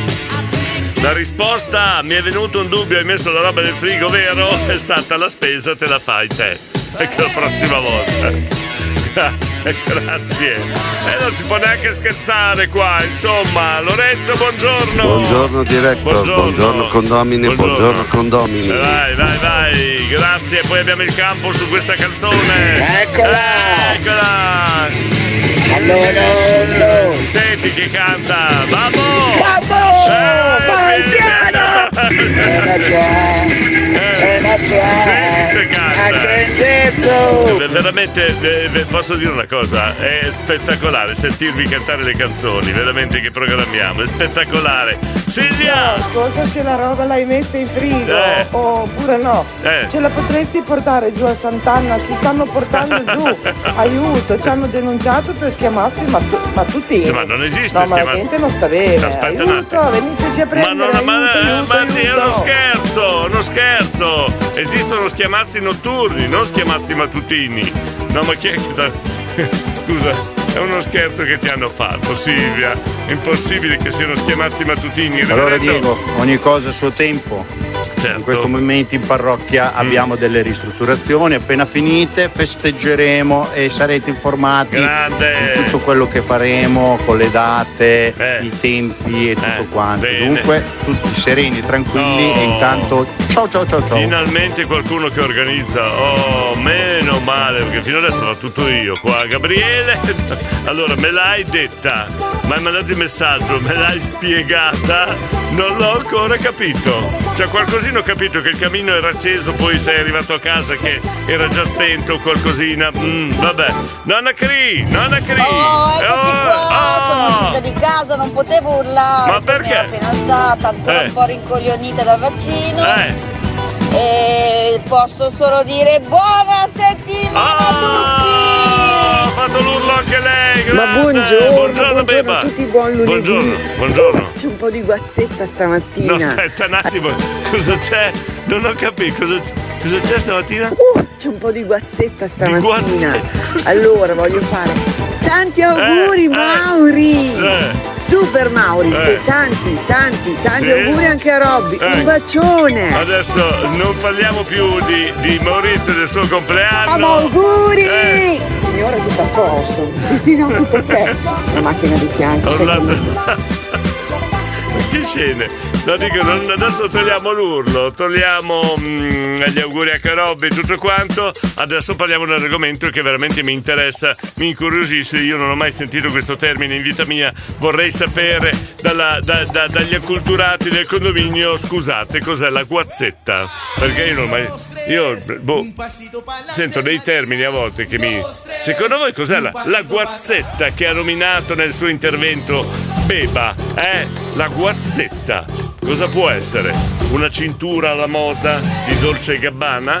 La risposta mi è venuto un dubbio, hai messo la roba nel frigo, vero? È stata la spesa, te la fai te. Ecco la prossima volta. Grazie. E non si può neanche scherzare qua, insomma. Lorenzo, buongiorno. Buongiorno diretto, Buongiorno. buongiorno, condomini, Buongiorno. buongiorno, condomini. Vai, vai, vai, grazie. Poi abbiamo il campo su questa canzone. Eccola! Eccola! Allora, Senti chi canta! Vamo! Vamo! Eh, Vai una sua, Senti se canta! Veramente, eh, eh, posso dire una cosa, è spettacolare sentirvi cantare le canzoni, veramente che programmiamo, è spettacolare. Silvia! Ascolta se la roba l'hai messa in frigo Eh. oppure no. Eh. Ce la potresti portare giù a Sant'Anna, ci stanno portando giù. Aiuto, ci hanno denunciato per schiamazzi ma, tu, ma tutti. Ma non esiste No, ma la schiamazzi. gente non sta bene. Aspetta aiuto, veniteci a Ma, prendere. non, ma, aiuto, aiuto, ma è uno aiuto. scherzo, uno scherzo! Esistono schiamazzi notturni, non schiamazzi mattutini. No, ma chi è che da... Scusa, è uno scherzo che ti hanno fatto, Silvia. Impossibile che siano schiamazzi mattutini. Allora Diego, ogni cosa a suo tempo. Certo. In questo momento in Mm. parrocchia abbiamo delle ristrutturazioni, appena finite festeggeremo e sarete informati Grande. di tutto quello che faremo con le date, Eh. i tempi e tutto quanto. bene. Dunque tutti sereni, tranquilli Oh. e intanto ciao ciao ciao ciao. Finalmente qualcuno che organizza. Oh, meno male, perché fino adesso fa tutto io qua. Gabriele, allora me l'hai detta, ma hai mandato il messaggio, me l'hai spiegata, non l'ho ancora capito. Cioè qualcosina ho capito che il camino era acceso, poi sei arrivato a casa che era già spento qualcosina. Mm, vabbè. Nonna Cri, nonna Cri. Oh, eccoci qua, sono oh. uscita di casa, non potevo urlare. Ma perché? Mi ero fidanzata, ancora Eh. un po' rincoglionita dal vaccino. Eh. E posso solo dire buona settimana Ah, Ha fatto l'urlo anche lei, Ma grande. buongiorno, buongiorno, a tutti, buon lunedì. Buongiorno, buongiorno. C'è un po' di guazzetta No, stamattina. aspetta un attimo, cosa c'è? Non ho capito, cosa, cosa c'è stamattina? C'è un po' di guazzetta stamattina. Allora voglio fare tanti auguri Eh, eh, Mauri. eh. Super Mauri, Eh. e tanti, tanti, tanti Sì? auguri anche a Robby. Eh. Un bacione. Adesso non parliamo più di, di Maurizio e del suo compleanno. Ma auguri! Eh. Signora, tutto a posto. Sì, sì, no, tutto ok. La macchina di fianco. Che scene! No, dico, non- adesso togliamo l'urlo, togliamo mm, gli auguri a Carobbi e tutto quanto. Adesso parliamo di un argomento che veramente mi interessa, mi incuriosisce. Io non ho mai sentito questo termine in vita mia. Vorrei sapere dalla- da- da- dagli acculturati del condominio, scusate, cos'è la guazzetta? Perché io non ho mai. Io boh, sento dei termini a volte che mi. Secondo voi cos'è la, la guazzetta che ha nominato nel suo intervento Beba? Eh? La guazzetta. Cosa può essere? Una cintura alla moda di Dolce Gabbana?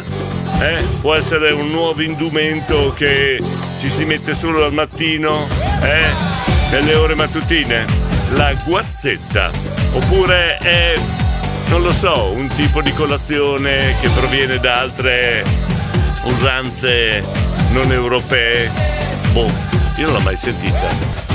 Eh? Può essere un nuovo indumento che ci si mette solo al mattino? Eh? Nelle ore mattutine? La guazzetta. Oppure è non lo so, un tipo di colazione che proviene da altre usanze non europee. Boh, io non l'ho mai sentita.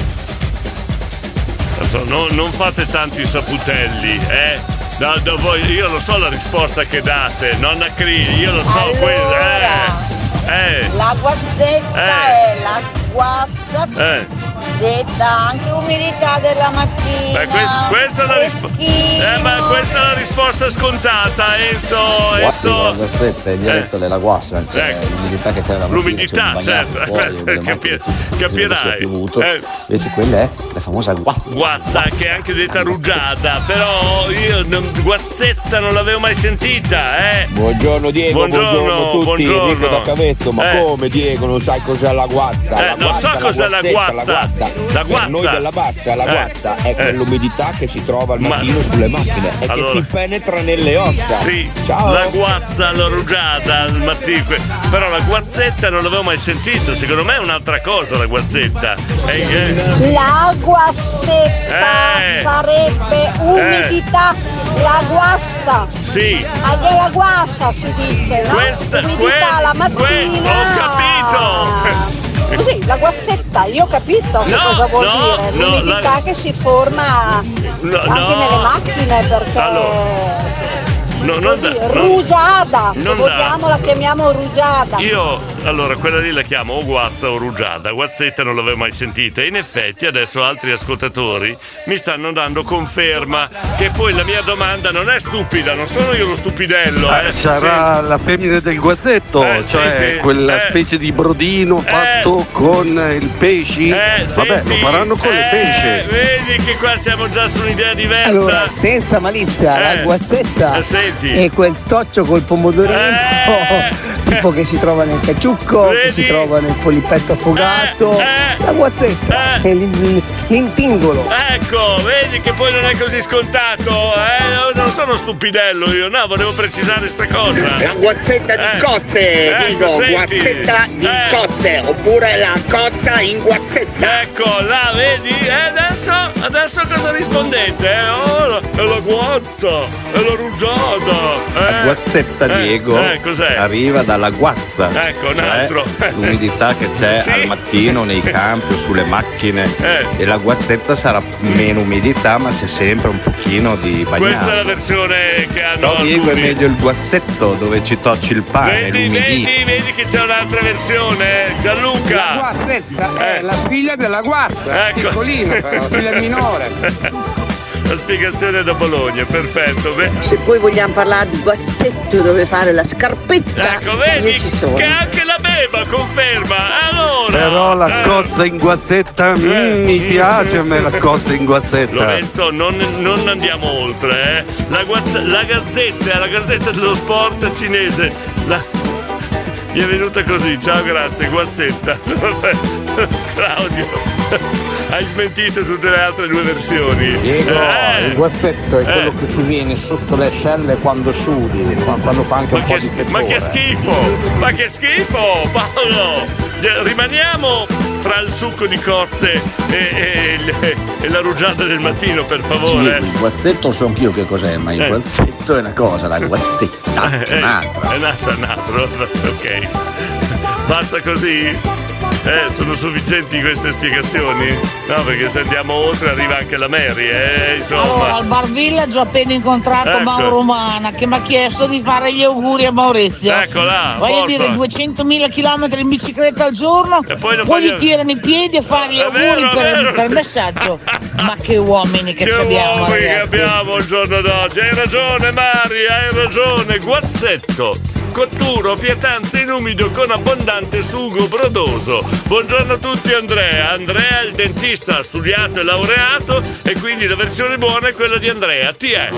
No- non fate tanti saputelli, eh? Da, da voi, io lo so la risposta che date, nonna Cri, io lo so Allora. quella, eh? Eh. La guazzetta Eh. è la guazza Eh. detta anche umidità della mattina. Beh, quest- questa, è una risposta. Eh, ma questa è una risposta scontata, Enzo. La Enzo. gazzetta è dialetto della guassa, cioè Ecco. l'umidità che c'è la mattina, L'umidità, certo. fuori, Capi- sia capirai. piovuto. Eh. Invece quella è la famosa guazza. Guazza, che è anche detta rugiada, però io non- guazzetta non l'avevo mai sentita, eh. Buongiorno Diego, Buongiorno, buongiorno, a tutti, buongiorno. Enrico da Cavezzo, ma Eh. come Diego non sai cos'è la guazza? Eh, la non so guazza, cos'è la guazza. La guazza. noi della bassa, la Eh. guazza è Eh. quell'umidità che si trova al Ma- mattino sulle macchine e Allora. che ti penetra nelle ossa. Sì, Ciao. la guazza, la rugiada al mattino. Però la guazzetta non l'avevo mai sentita, secondo me è un'altra cosa la guazzetta. Eh, La guazzetta Eh. sarebbe umidità, la guassa. Sì. Anche la guassa si dice, no? Questa- umidità questa- la mattina. que- ho capito. Così, la guazzetta, io ho capito che No, cosa vuol no, dire. no, L'umidità la- che si forma No, anche nelle macchine perché no, non da- non- rugiada, se non da- vogliamo la chiamiamo rugiada. Io allora quella lì la chiamo o guazza o rugiada, guazzetta non l'avevo mai sentita. In effetti adesso altri ascoltatori mi stanno dando conferma che poi la mia domanda non è stupida, non sono io lo stupidello. Eh, eh. sarà la femmina del guazzetto, Eh, cioè senti, quella eh. specie di brodino fatto con il pesci. Eh, Vabbè, senti, lo faranno con le eh, pesce. Vedi che qua siamo già su un'idea diversa. Allora, senza malizia, Eh, la guazzetta eh, senti. è quel toccio col pomodorino, tipo che si trova nel cacciucco, che si Vedi? trova nel polipetto affogato. La guazzetta l'in- l'intingolo. Ecco, vedi che poi non è così scontato, eh? Non sono stupidello io, no, volevo precisare sta cosa. La guazzetta di Eh, cozze, ecco, dico, senti. guazzetta di Eh. cozze, oppure la cozza in guazzetta. Ecco, là, vedi? E adesso, adesso cosa rispondete? eh? Oh, la- è la guazza, è la rugiada. La Eh? guazzetta Eh, Diego eh, cos'è? arriva dalla guazza. Ecco, un cioè altro. l'umidità che c'è Sì. al mattino nei campi o sulle macchine. Eh. E la guazzetta sarà meno umidità, ma c'è sempre un pochino di bagnato. Questa è la versione che hanno Però Diego è meglio il guazzetto dove ci tocci il pane, Vedi, vedi, vedi che c'è un'altra versione, eh? Gianluca. La guazzetta è Eh. la figlia della guassa, Ecco. piccolina però, figlia minore. La spiegazione da Bologna, perfetto. Beh, Se poi vogliamo parlare di guazzetto dove fare la scarpetta, Ecco, vedi io ci sono. che anche la beba conferma. Allora. Però la eh, cozza in guazzetta mm, mi piace a me la cozza in guazzetta. Lorenzo, non, non andiamo oltre, eh. La, guazza- la gazzetta, la gazzetta dello sport cinese. La... Mi è venuta così, ciao, grazie, guazzetta. Claudio. Hai smentito tutte le altre due versioni. Diego, Eh, il guazzetto è eh. quello che ti viene sotto le ascelle quando sudi, qua- quando fa anche Ma un po' di fetore. ma che schifo! Ma che schifo! Paolo! Rimaniamo fra il succo di cozze e, e e la rugiada del mattino, per favore. Il guazzetto so anch'io che cos'è, ma il Eh. guazzetto è una cosa, la guazzetta Eh, è eh, un'altra. È un'altra, un altro. Ok. Basta così? Eh, sono sufficienti queste spiegazioni? No, perché se andiamo oltre arriva anche la Mary, eh, insomma. Allora, al Bar Village ho appena incontrato Ecco. Mauro Romana che mi ha chiesto di fare gli auguri a Maurizio. Ecco là, Voglio forza. dire, 200.000 km in bicicletta al giorno, poi non poi gli tirano i piedi a fare gli auguri vero, per, per messaggio. Ma che uomini che, Che ci abbiamo, uomini che ragazzi. abbiamo il giorno d'oggi. Hai ragione, Mari, hai ragione. Guazzetto. Cotturo, pietanza in umido con abbondante sugo brodoso. Buongiorno a tutti Andrea. Andrea è il dentista, ha studiato e laureato e quindi la versione buona è quella di Andrea. Ti è.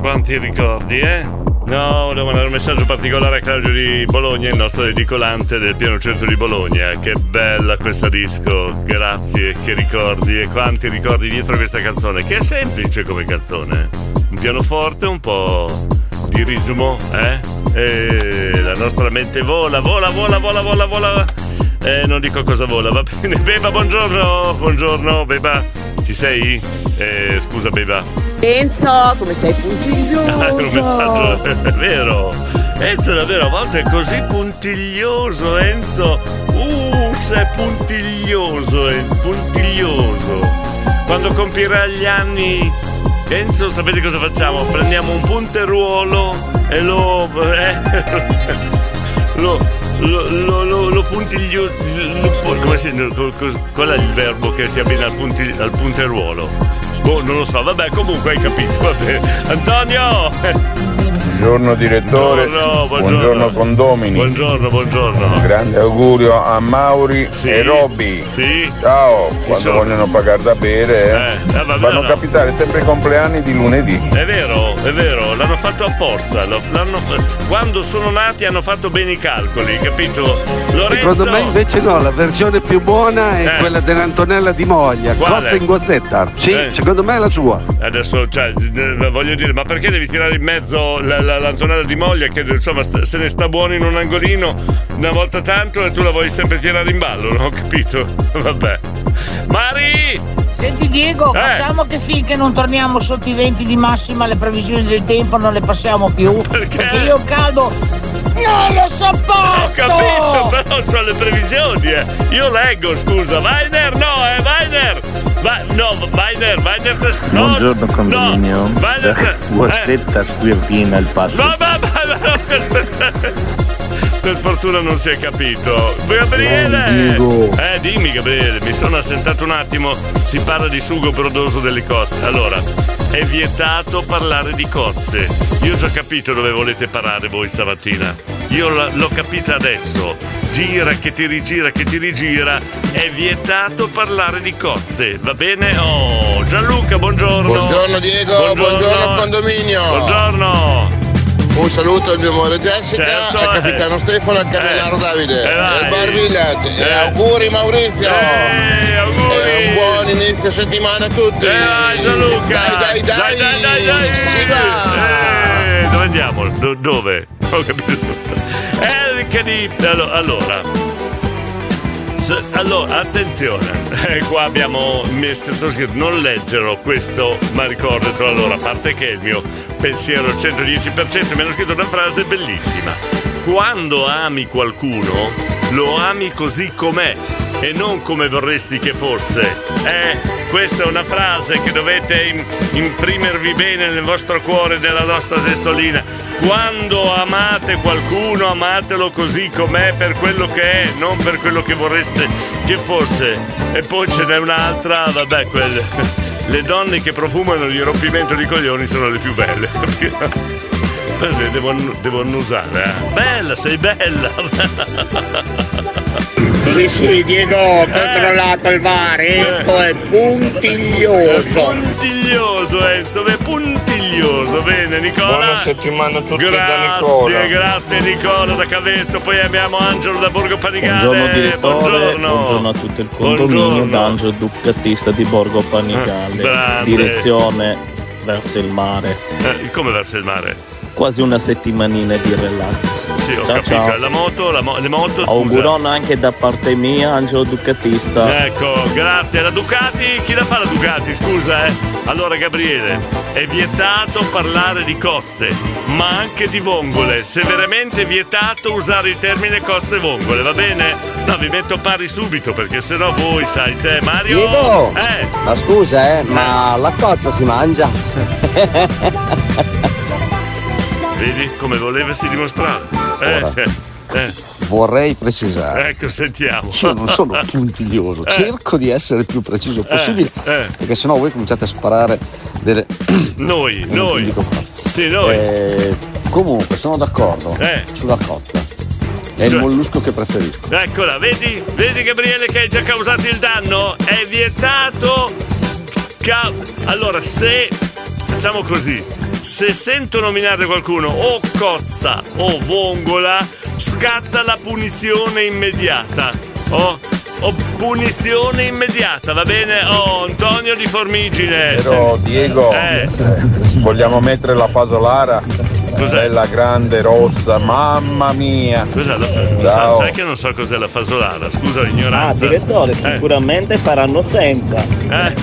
Quanti ricordi, eh? No, volevo mandare un messaggio particolare a Claudio di Bologna, il nostro edicolante del piano centro di Bologna. Che bella questa disco, grazie, che ricordi e quanti ricordi dietro questa canzone, che è semplice come canzone. Un pianoforte, un po' di ritmo, eh? E la nostra mente vola, vola, vola, vola, vola, vola. Eh, non dico cosa vola, va bene. Beba, buongiorno, buongiorno, Beba. Ci sei? Eh, scusa, Beba. Enzo, come sei Ah, un puntiglioso. messaggio, è vero. Enzo davvero a volte è così puntiglioso, Enzo. Uh, sei puntiglioso, eh, puntiglioso. Quando compirà gli anni, Enzo, sapete cosa facciamo? Prendiamo un punteruolo e lo. eh, lo, lo, lo, lo, puntiglio. come si. Qual è il verbo che si abbina al, punti- al punteruolo? Boh, non lo so, vabbè, comunque hai capito. Vabbè. Antonio! Buongiorno direttore, Buongiorno, buongiorno. condomini. Buongiorno, buongiorno. Grande augurio a Mauri e Robby. Sì. Ciao, quando sono? vogliono pagare da bere, eh, Eh, eh, vabbè, fanno no. capitare sempre i compleanni di lunedì. È vero, è vero, l'hanno fatto apposta. l'hanno Quando sono nati hanno fatto bene i calcoli, capito? Lorenzo. Secondo me invece no, la versione più buona è Eh. quella dell'Antonella di Moglia, cotta in guazzetta. Sì, Eh. secondo me è la sua. Adesso, cioè, eh, voglio dire, ma perché devi tirare in mezzo la- la- l'Antonella di Moglia che insomma se ne sta buono in un angolino una volta tanto e tu la vuoi sempre tirare in ballo, non ho capito? Vabbè. Mari! Senti Diego, Eh. facciamo che finché non torniamo sotto i 20 di massima le previsioni del tempo non le passiamo più. Perché? io il caldo non lo sopporto! Ho capito, però sono le previsioni, eh. Io leggo, scusa. Weiner, no, eh, Weiner! Va- no, Weiner, Weiner, te- no, Buongiorno condominio. No, Weiner, te- Guazzetta squirtina il passo. Ma, ma, ma, ma- Per fortuna non si è capito. Gabriele! Oh. Eh, dimmi Gabriele, mi sono assentato un attimo. Si parla di sugo brodoso delle cozze. Allora, è vietato parlare di cozze. Io ho già capito dove volete parare voi stamattina. Io l- l'ho capita adesso. Gira che ti rigira, che ti rigira. È vietato parlare di cozze, va bene? Oh, Gianluca, buongiorno. Buongiorno Diego, buongiorno, condominio. Buongiorno. Un saluto al mio amore Jessica, Certo, al eh. capitano Stefano e al capitano Eh. Davide. Eh, al Bar Village. Eh. E auguri Maurizio. E un buon inizio settimana a tutti. Dai Gianluca! Dai dai dai. dai, dai, dai, dai. Va. Eh, dove andiamo? Do- dove? Ho capito. Erika di. allo- Allora. Allora, attenzione, Eh, qua abbiamo mi è scritto scritto, non leggerò questo, ma ricordatelo allora, a parte che il mio pensiero al 110% mi hanno scritto una frase bellissima. Quando ami qualcuno, lo ami così com'è e non come vorresti che fosse. Eh, questa è una frase che dovete im- imprimervi bene nel vostro cuore, nella nostra testolina. Quando amate qualcuno, amatelo così com'è per quello che è, non per quello che vorreste che fosse. E poi ce n'è un'altra, vabbè, quelle. Le donne che profumano di rompimento di coglioni sono le più belle. Le devo, devo annusare, eh. Bella, sei bella! Sì, sì, Diego, ho controllato il VAR, Enzo è puntiglioso. Puntiglioso Enzo, è puntiglioso, bene Nicola. Buona settimana a tutti grazie, da Nicola. Grazie Nicola da Cavetto, poi abbiamo Angelo da Borgo Panigale. Buongiorno direttore, buongiorno. buongiorno a tutto il condominio Buongiorno. d'Angelo Ducattista di Borgo Panigale, Grande. direzione verso il mare. Eh, come verso il mare? Quasi una settimanina di relax. Sì, ho ciao capito. ciao. La moto, la mo- le moto. Augurone anche da parte mia, Angelo Ducattista. Ecco, grazie. La Ducati, chi la fa la Ducati? Scusa, eh. Allora, Gabriele, è vietato parlare di cozze, ma anche di vongole. Severamente vietato usare il termine cozze e vongole, va bene? No, vi metto pari subito perché sennò voi sai te, Mario. Diego! Eh, Ma scusa, eh, ma la cozza si mangia? vedi come volevasi dimostrare. Eh, Ora. eh, Vorrei precisare. ecco, sentiamo. Io non sono puntiglioso, Eh. cerco di essere il più preciso possibile, eh. perché sennò voi cominciate a sparare delle... Noi, noi. Sì, noi. Eh, comunque, sono d'accordo Eh. sulla cozza. È il Cioè- mollusco che preferisco. Eccola, vedi? Vedi Gabriele che hai già causato il danno? È vietato. ca- allora, se facciamo così, se sento nominare qualcuno o cozza o vongola, scatta la punizione immediata. O, o punizione immediata, va bene? Oh, Antonio di Formigine. Però Diego, Eh. vogliamo mettere la fasolara? Bella grande rossa, mamma mia. Cos'è la Ciao. Sai che non so cos'è la fasolara, scusa Ah, l'ignoranza. direttore, Eh. sicuramente faranno senza. Eh,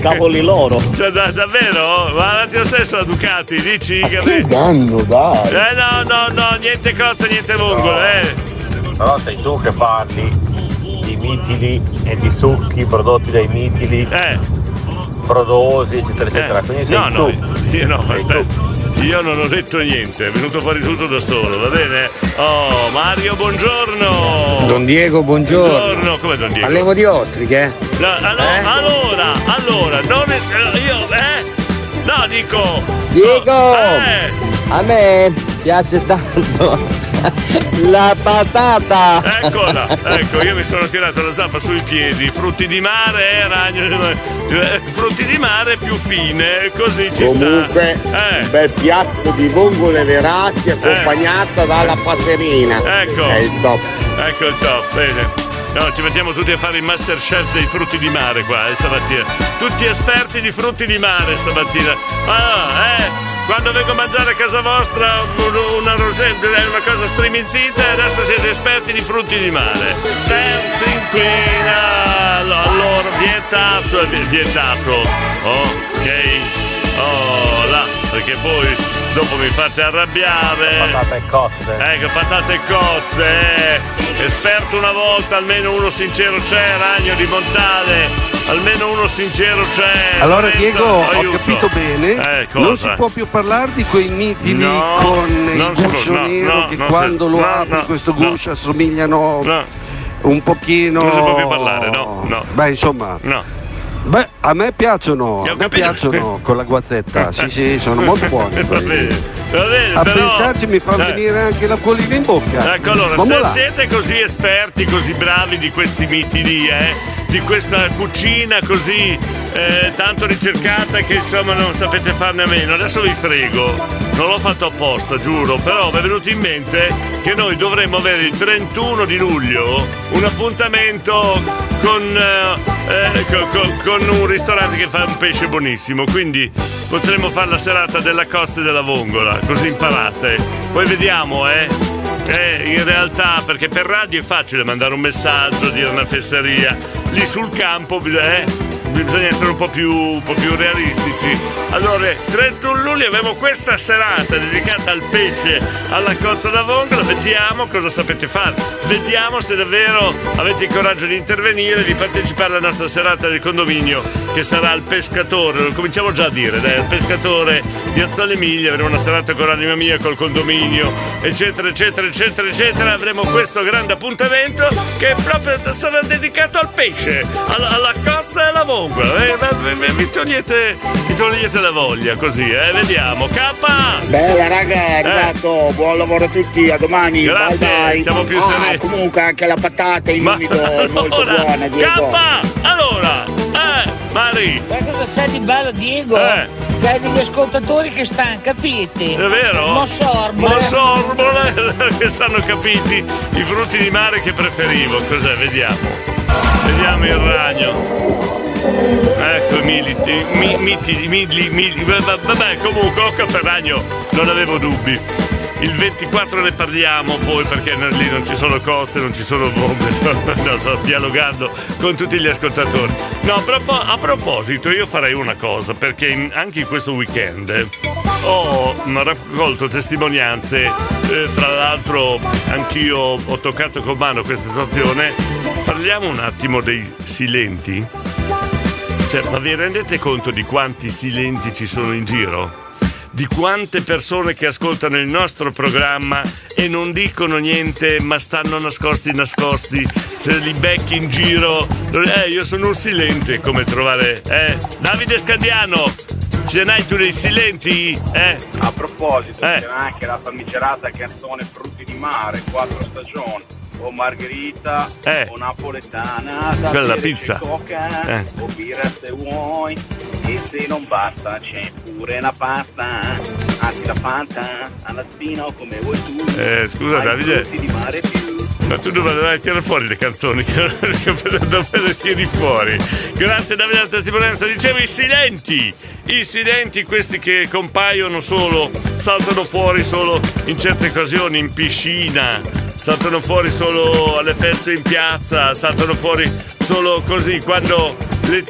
Cavoli loro. Cioè, da- davvero? Ma un attimo stesso la Ducati, dici Che danno, dai. Eh no, no, no, niente cozza, niente vongole, eh. Però sei tu che parli mitili e di succhi prodotti dai mitili, Eh. prodosi, eccetera, eccetera. Quindi sei No, tu. no, io no, Sei aspetta. tu. Io non ho detto niente, è venuto fuori tutto da solo, va bene? Oh, Mario, buongiorno! Don Diego, buongiorno. Buongiorno, come Don Diego? Parliamo di ostriche, No, allo- Eh? Allora, allora, non è, eh, io, eh? No, dico. Diego, Eh, a me piace tanto la patata. eccola, ecco, io mi sono tirato la zappa sui piedi, frutti di mare, eh, ragno, eh, frutti di mare più fine, così ci Comunque, sta. Eh. un bel piatto di vongole veraci accompagnata dalla passerina. Ecco. È il top. Ecco il top, bene. No, ci mettiamo tutti a fare il master chef dei frutti di mare qua, eh, stamattina. Tutti esperti di frutti di mare stamattina. Ah, eh, quando vengo a mangiare a casa vostra un- una rosetta è una cosa striminzita e adesso siete esperti di frutti di mare. Dancing Queen, allora, vietato, vietato. Ok, oh, là, perché poi dopo mi fate arrabbiare. Patate cozze. Ecco, patate cozze, eh. Esperto una volta, almeno uno sincero c'è, Ragno di Montale. Almeno uno sincero c'è. Allora Lorenzo, Diego, ho aiuto. capito bene, Eh, non si può più parlare di quei mitili No, con il guscio no, nero no, che quando lo no, apri no, questo no. guscio assomigliano No. un pochino... Non si può più parlare, no, no. Beh, insomma... No. Beh, a me piacciono, a me piacciono con la guazzetta, sì sì, sono molto buoni. Va bene, va bene, A però... pensarci mi fa Eh. venire anche l'acquolina in bocca. Ecco allora, Vamo se là. siete così esperti, così bravi di questi miti lì, eh, di questa cucina così eh, tanto ricercata che insomma non sapete farne a meno, adesso vi frego, non l'ho fatto apposta, giuro, però mi è venuto in mente che noi dovremmo avere il 31 di luglio un appuntamento con, eh, eh, co- co- con un ristorante che fa un pesce buonissimo, quindi potremmo fare la serata della costa e della vongola, così imparate. Poi vediamo, eh. Eh, in realtà, perché per radio è facile mandare un messaggio, dire una fesseria. Lì sul campo eh, bisogna essere un po' più, un po' più realistici. Allora, 31 luglio abbiamo questa serata dedicata al pesce, alla cozza da vongola. Vediamo cosa sapete fare. Vediamo se davvero avete il coraggio di intervenire, di partecipare alla nostra serata del condominio, che sarà al pescatore. Lo cominciamo già a dire, dai, al pescatore di Azzale Emilia. Avremo una serata con l'anima mia, col condominio, eccetera, eccetera, eccetera, eccetera. Avremo questo grande appuntamento che proprio sarà dedicato al pesce, alla, alla cozza e alla vongola. Eh, ma- ma- ma- mi, togliete, mi togliete la voglia così, eh? Vediamo. K! Bella raga, è arrivato, buon lavoro a tutti, a domani. Eh. Grazie, bye bye. siamo più Ah, sereni. Comunque anche la patata in umido è molto allora, buona, Diego. K! Allora, eh, Mari, Sai cosa c'è di bello, Diego? Eh. Hai degli ascoltatori che stanno, capiti? è vero? Mo sorbole. Mo sorbole, che stanno capiti i frutti di mare che preferivo. Cos'è? Vediamo. Vediamo il ragno. Ecco militi, mi, miti, mili, mili, vabbè, comunque, per ragno, non avevo dubbi. Il 24 ne parliamo poi perché lì non ci sono cose, non ci sono bombe. no, sto dialogando con tutti gli ascoltatori. No, a, propo- a proposito, io farei una cosa perché anche in questo weekend ho mm, raccolto testimonianze. eh, fra l'altro, anch'io ho toccato con mano questa situazione. Parliamo un attimo dei silenti. Cioè, ma vi rendete conto di quanti silenti ci sono in giro? Di quante persone che ascoltano il nostro programma e non dicono niente, ma stanno nascosti nascosti, se li becchi in giro. Eh, io sono un silente, come trovare. Eh? Davide Scandiano, ce n'hai tu dei silenti? Eh? A proposito, Eh. c'era anche la famigerata canzone Frutti di mare, quattro stagioni. O margherita, Eh. o napoletana, da Quella pizza. coca, Eh. o birra se vuoi. E se non basta c'è pure la pasta, anzi la fanta, alla spina o come vuoi tu. Eh, scusa, Davide. frutti di mare più. Ma tu dove le tirare fuori le canzoni? dove le tiri fuori? Grazie Davide della testimonianza. Dicevo i silenti. I silenti, questi che compaiono solo, saltano fuori solo in certe occasioni, in piscina, saltano fuori solo alle feste in piazza, saltano fuori solo così quando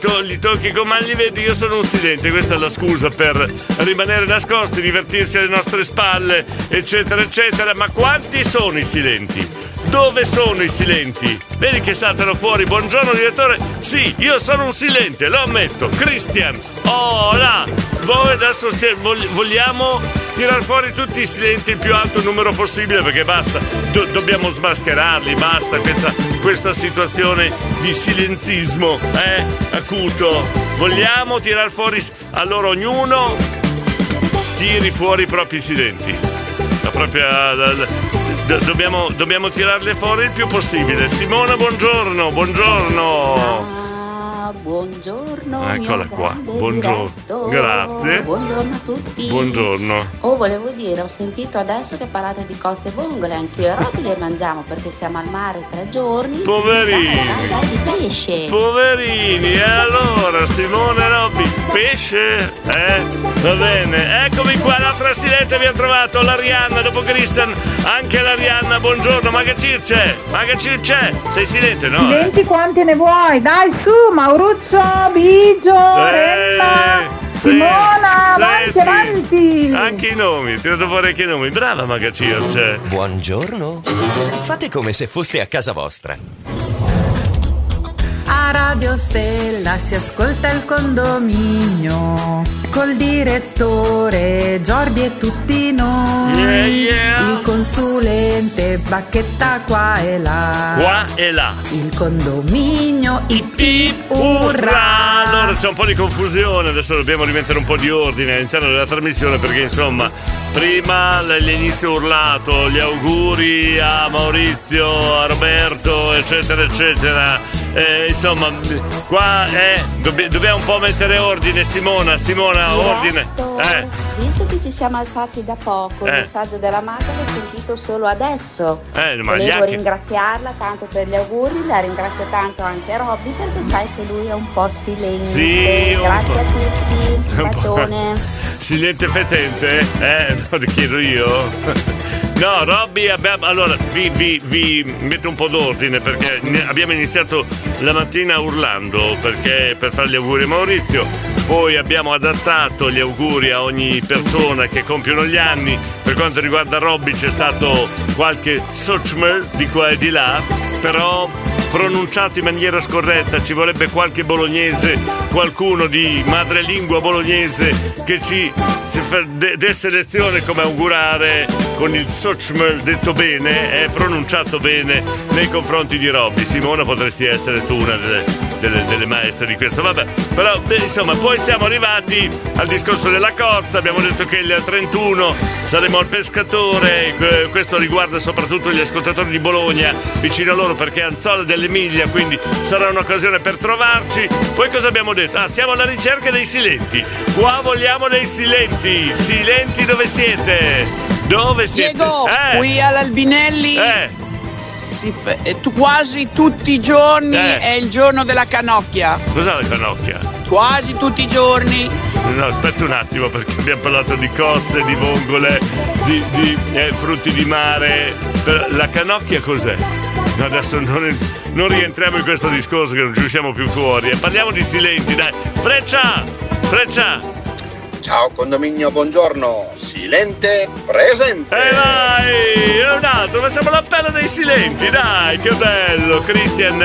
to- li tocchi con mano li vedi. Io sono un silente, questa è la scusa per rimanere nascosti, divertirsi alle nostre spalle, eccetera, eccetera. Ma quanti sono i silenti? Dove sono i silenti? Vedi che saltano fuori. Buongiorno direttore. Sì, io sono un silente, lo ammetto. Christian. Oh. Voi adesso se- vog- vogliamo tirar fuori tutti i silenti il più alto numero possibile perché basta, do- dobbiamo smascherarli, basta questa, questa situazione di silenzismo, eh, acuto. Vogliamo tirar fuori, allora ognuno tiri fuori i propri silenti. La propria, la- la- do- dobbiamo, dobbiamo tirarli fuori il più possibile. Simona, buongiorno, buongiorno. Buongiorno. Eccola qua, buongiorno. diretto. Grazie. Buongiorno a tutti. Buongiorno. Oh, volevo dire, ho sentito adesso che parlate di coste vongole, anch'io e Robby le mangiamo perché siamo al mare tre giorni. Poverini. Dai, dai, di pesce. Poverini, e allora Simone Robbi, pesce? Eh? Va bene, eccomi qua, l'altra silente vi ha trovato, l'Arianna, dopo Christian, anche l'Arianna, buongiorno, ma che circe? Ma che circe? Sei silente, no? Silenti quanti ne vuoi? Dai su, Mauruccio, Bigio, Emma, Simona, avanti, senti, avanti. Anche i nomi, tirato fuori anche i nomi. Brava Maga Circe. Buongiorno. Fate come se foste a casa vostra. A Radio Stella si ascolta il condominio col direttore Giordi e tutti noi. Yeah, yeah. Il consulente bacchetta qua e là. Qua e là. Il condominio ip ip urrà. Allora c'è un po' di confusione, adesso dobbiamo rimettere un po' di ordine all'interno della trasmissione perché insomma prima l'inizio urlato, gli auguri a Maurizio, a Roberto, eccetera, eccetera. Eh, insomma, qua eh, dobb- dobbiamo un po' mettere ordine, Simona, Simona, ordine. Eh, Visto che ci siamo alzati da poco, Eh. il messaggio della Maga l'ho sentito solo adesso. eh, ma gli Volevo altri- ringraziarla tanto per gli auguri, la ringrazio tanto anche Robby perché sai che lui è un po' silente. Sì, un Grazie po'. a tutti, un bacione. Silente fetente? Eh, ti chiedo io. No, Robby, abbiamo, allora vi, vi- vi metto un po' d'ordine perché abbiamo iniziato la mattina urlando perché, per fare gli auguri a Maurizio, poi abbiamo adattato gli auguri a ogni persona che compiono gli anni. Per quanto riguarda Robby c'è stato qualche sochmer di qua e di là, però pronunciato in maniera scorretta, ci vorrebbe qualche bolognese, qualcuno di madrelingua bolognese che ci desse lezione come augurare con il Sochmel detto bene e pronunciato bene nei confronti di Robby. Simona potresti essere tu una delle, delle- delle maestre di questo. Vabbè, però insomma, poi siamo arrivati al discorso della corsa, abbiamo detto che il 31 saremo al pescatore, eh, questo riguarda soprattutto gli ascoltatori di Bologna, vicino a loro perché è Anzola dell'Emilia, quindi sarà un'occasione per trovarci. Poi cosa abbiamo detto? Ah, siamo alla ricerca dei silenti. Qua vogliamo dei silenti. Silenti dove siete? Dove siete? Diego, Eh, qui all'Albinelli Eh. si fa- eh, tu- quasi tutti i giorni Eh. è il giorno della canocchia. Cos'è la canocchia? Quasi tutti i giorni. No, aspetta un attimo perché abbiamo parlato di cozze, di vongole, di, di, eh, frutti di mare. La canocchia cos'è? No, adesso non, non rientriamo in questo discorso che non ci usciamo più fuori. E parliamo di silenti, dai. Freccia! Freccia! Ciao condominio, buongiorno. Silente presente. E vai! È un altro, facciamo l'appello dei silenti, dai, che bello! Christian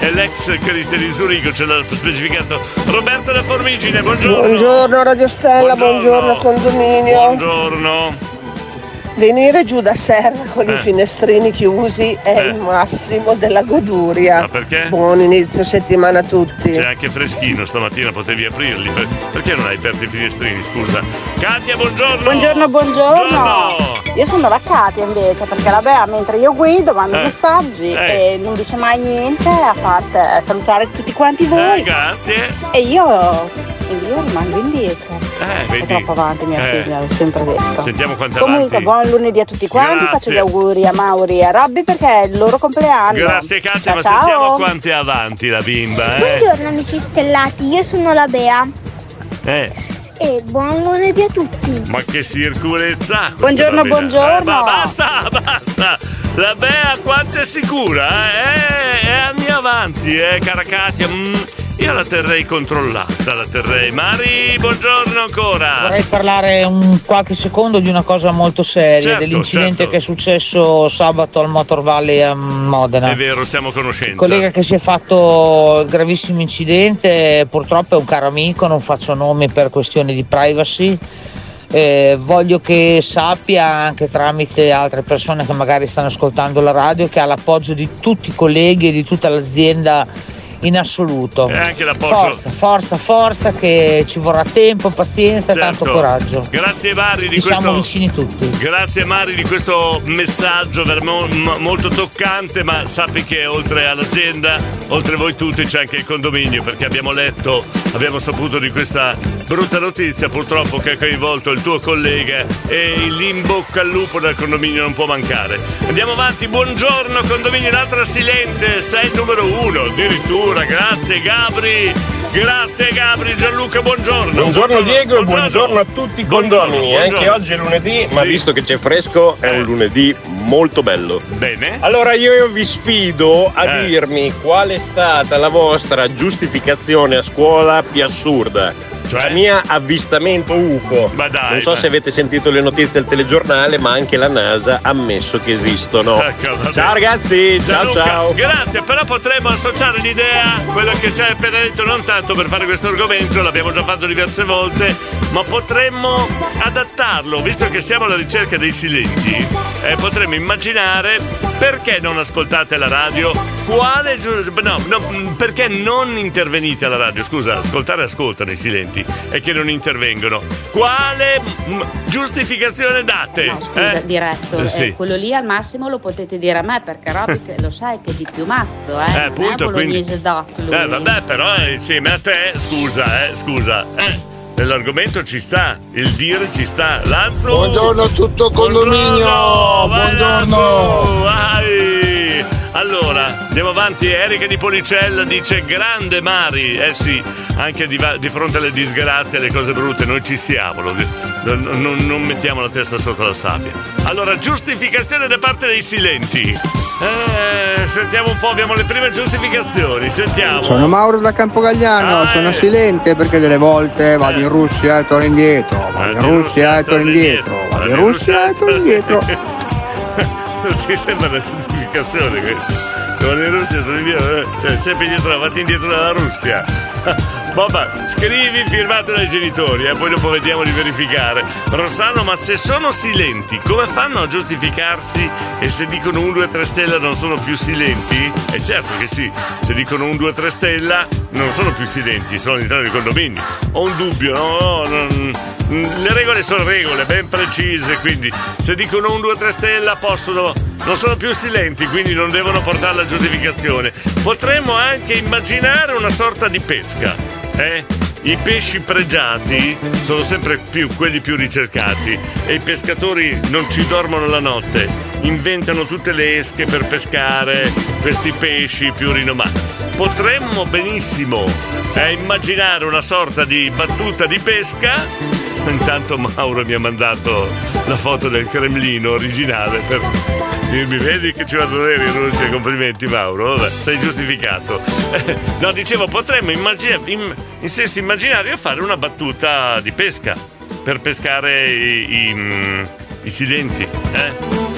è l'ex Christian di Zurigo, ce l'ha specificato. Roberto da Formigine, buongiorno! Buongiorno Radio Stella, buongiorno, condominio. Buongiorno! Venire giù da serra con Eh. i finestrini chiusi è il massimo della goduria. Ma perché? Buon inizio settimana a tutti. C'è anche freschino, stamattina potevi aprirli. Per- Perché non hai aperto i finestrini, scusa? Katia, buongiorno! Buongiorno, buongiorno. Io sono da Katia invece, perché la Bea mentre io guido manda Eh. messaggi Eh. e non dice mai niente, a parte salutare tutti quanti voi. Eh, grazie! E io, e io rimango indietro. Eh, È vedi? troppo avanti mia Eh. figlia, l'ho sempre detto. Sentiamo quanto Comunque, avanti. buon lunedì a tutti quanti, Grazie. faccio gli auguri a Mauri e a Robby perché è il loro compleanno. Grazie Katia, Ciao, ma ciao. sentiamo quanto è avanti la bimba, eh? Buongiorno amici stellati, io sono la Bea Eh, e buon lunedì a tutti. ma che sicurezza! questa Buongiorno, bambina. buongiorno. Eh, ma basta, basta! La Bea quanto è sicura, eh? È anni avanti, eh, cara Katia. Mm, io la terrei controllata, la terrei. Mari, buongiorno ancora! Vorrei parlare un qualche secondo di una cosa molto seria, Certo, dell'incidente certo. che è successo sabato al Motor Valley a Modena. È vero, siamo a conoscenza. Il collega che si è fatto il gravissimo incidente purtroppo è un caro amico, non faccio nomi per questioni di privacy. eh, voglio che sappia anche tramite altre persone che magari stanno ascoltando la radio che ha l'appoggio di tutti i colleghi e di tutta l'azienda in assoluto. E anche l'appoggio. Forza, forza, forza che ci vorrà tempo, pazienza e tanto Certo. coraggio. Grazie Mari di Ci siamo questo. vicini tutti. Grazie Mari di questo messaggio molto toccante, ma sappi che oltre all'azienda, oltre voi tutti c'è anche il condominio, perché abbiamo letto, abbiamo saputo di questa brutta notizia purtroppo che ha coinvolto il tuo collega e l'imbocca al lupo del condominio non può mancare. Andiamo avanti, buongiorno condominio, un'altra silente, sei il numero uno, addirittura, grazie Gabri, grazie Gabri, Gianluca, buongiorno. Buongiorno Diego e buongiorno a tutti i condomini. Anche oggi è lunedì, ma Sì. visto che c'è fresco, è un lunedì molto bello. Bene. Allora io vi sfido a Eh. dirmi qual è stata la vostra giustificazione a scuola più assurda. La mia avvistamento UFO. Ma dai, non so ma- se avete sentito le notizie al telegiornale, ma anche la NASA ha ammesso che esistono. Ecco, ciao ragazzi, ciao Gianluca, ciao. Grazie, però potremmo associare l'idea, quello che ci hai appena detto, non tanto per fare questo argomento, l'abbiamo già fatto diverse volte, ma potremmo adattarlo, visto che siamo alla ricerca dei silenti, eh, potremmo immaginare perché non ascoltate la radio, quale giu- no, no, mh, perché non intervenite alla radio, scusa, ascoltare ascoltano i silenti, è che non intervengono. Quale mh, giustificazione date? Scusa, Eh? diretto, Eh, sì. eh, quello lì al massimo lo potete dire a me perché Roby che lo sai che è di più mazzo, eh. Eh, non appunto, è bolognese doc lui. Eh, vabbè, però eh, insieme a te, scusa, eh, scusa. Eh, nell'argomento ci sta, il dire ci sta. Lanzo! Buongiorno a tutto condominio! Vai, Buongiorno! Lanzo, vai! Allora, andiamo avanti. Erika di Policella dice grande Mari. Eh sì, anche di, di fronte alle disgrazie, alle cose brutte, noi ci siamo. non, non- non mettiamo la testa sotto la sabbia. Allora, giustificazione da parte dei silenti. Eh, sentiamo un po', abbiamo le prime giustificazioni. Sentiamo. Sono Mauro da Campogagliano, Ah, sono eh. silente perché delle volte vado in Russia e torno indietro, vado in Russia e torno indietro, vado in Russia e torno indietro. Non ti sembra una giustificazione questa? Con in Russia sono indietro, eh? cioè sempre indietro, avanti indietro dalla Russia. Vabbè, scrivi firmato dai genitori e poi dopo vediamo di verificare. Rossano, ma se sono silenti, come fanno a giustificarsi e se dicono un 2 3 stella non sono più silenti? E certo che sì, se dicono un 2 3 stella non sono più silenti, sono all'interno del condominio. Ho un dubbio, no, no, non- le regole sono regole ben precise, quindi se dicono un 2 3 stella possono non sono più silenti, quindi non devono portare la giustificazione. Potremmo anche immaginare una sorta di pesca, eh? I pesci pregiati sono sempre più quelli più ricercati e i pescatori non ci dormono la notte, inventano tutte le esche per pescare questi pesci più rinomati. Potremmo benissimo eh, immaginare una sorta di battuta di pesca Intanto Mauro mi ha mandato la foto del Cremlino originale per dirmi vedi che ci vado bene in Russia, complimenti Mauro, vabbè, sei giustificato. No, dicevo, potremmo immaginare, in, in senso immaginario fare una battuta di pesca per pescare i, i, mm, i silenti, eh?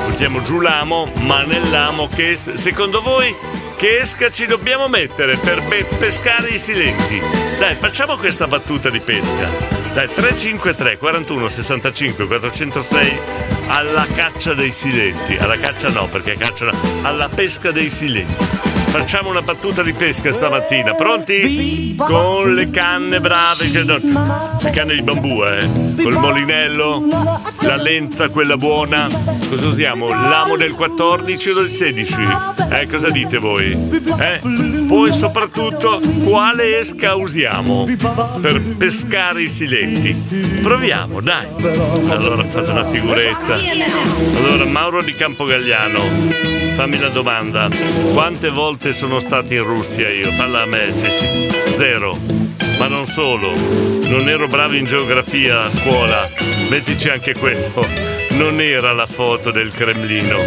Buttiamo giù l'amo, ma nell'amo che secondo voi che esca ci dobbiamo mettere per pe- pescare i silenti? Dai, facciamo questa battuta di pesca. Dai, 353 41 65 406 alla caccia dei silenti. Alla caccia no, perché caccia no. Alla pesca dei silenti. Facciamo una battuta di pesca stamattina. Pronti? Con le canne brave. no, le canne di bambù, eh. Col molinello, la lenza, quella buona. Cosa usiamo? L'amo del 14 o del 16? Eh, cosa dite voi? Eh? Poi soprattutto quale esca usiamo per pescare i silenti? Proviamo, dai. Allora fate una figuretta. Allora, Mauro di Campogagliano. Fammi una domanda. Quante volte sono stato in Russia io? Falla a me, sì, sì. Zero. Ma non solo. Non ero bravo in geografia a scuola. Mettici anche quello. Non era la foto del Cremlino.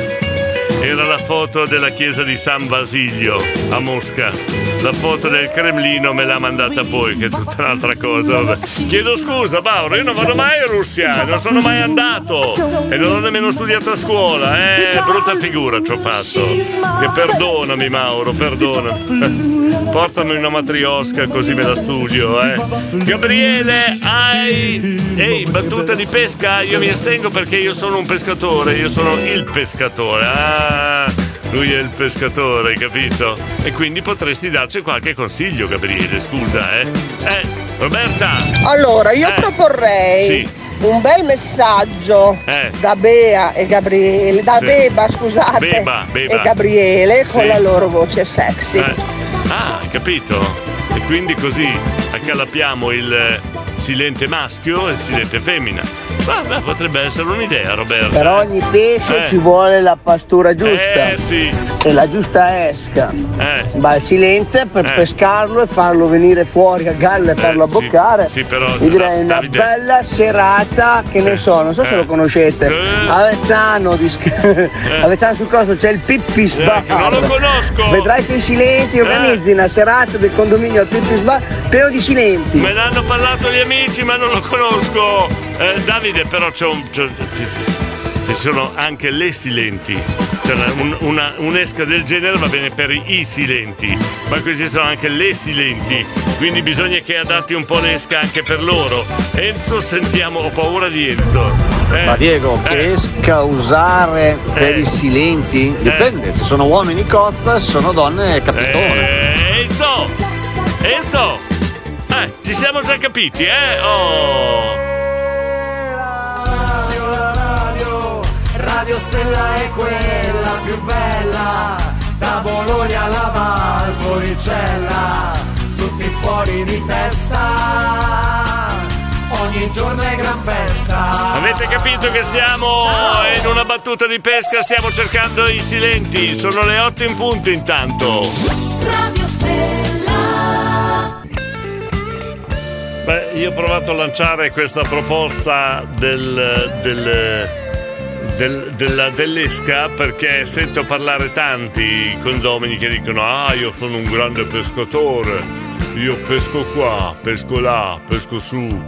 Era la foto della chiesa di San Basilio a Mosca. La foto del Cremlino me l'ha mandata poi, che è tutta un'altra cosa. Vabbè. Chiedo scusa, Mauro, io non vado mai in Russia, non sono mai andato e non ho nemmeno studiato a scuola, eh, brutta figura ci ho fatto. E perdonami, Mauro, perdonami. Portami una matriosca così me la studio, eh. Gabriele, hai. Ehi, battuta di pesca? Io mi astengo perché io sono un pescatore, io sono il pescatore. Ah, lui è il pescatore, hai capito? E quindi potresti darci qualche consiglio, Gabriele, scusa, eh. Eh, Roberta! Allora, io Eh, proporrei sì. un bel messaggio Eh. da Bea e Gabriele, da Sì. Beba, scusate, Beba, Beba. e Gabriele con Sì. la loro voce sexy. Eh. Ah, hai capito? E quindi così accalappiamo il silente maschio e il silente femmina. Vabbè, potrebbe essere un'idea, Roberto. Per ogni pesce Eh. ci vuole la pastura giusta. Eh, sì. E la giusta esca. Eh. Va il silente per Eh. pescarlo e farlo venire fuori a galla e farlo Eh, sì, abboccare. sì, però, Io direi una Davide- bella serata, che ne so, non so se Eh. lo conoscete. Eh. Avezzano, di Avezzano sul costo c'è il Pippis Eh, Bar. non lo conosco. Vedrai che i silenti organizzi una serata del condominio al Pippis Bar pieno di silenti. Me l'hanno parlato gli amici, ma non lo conosco. Eh, Davide, però c'è un. c'è- ci, sono anche le silenti. Cioè, un- una- un'esca del genere va bene per i silenti, ma qui esistono anche le silenti. Quindi bisogna che adatti un po' l'esca anche per loro. Enzo, sentiamo, ho paura di Enzo. Eh, Ma Diego, che esca usare per Eh. i silenti? Dipende, se sono uomini cozza, se sono donne capitone. Eh, Enzo! Enzo! Eh, ci siamo già capiti, eh? Oh! Radio Stella è quella più bella, da Bologna alla Valpolicella, tutti fuori di testa, ogni giorno è gran festa. Avete capito che siamo in una battuta di pesca, stiamo cercando i silenti. Sono le 8 in punto intanto. Radio Stella. Beh, io ho provato a lanciare questa proposta del, del- del- della- dell'esca perché sento parlare tanti condomini che dicono ah io sono un grande pescatore, io pesco qua, pesco là, pesco su,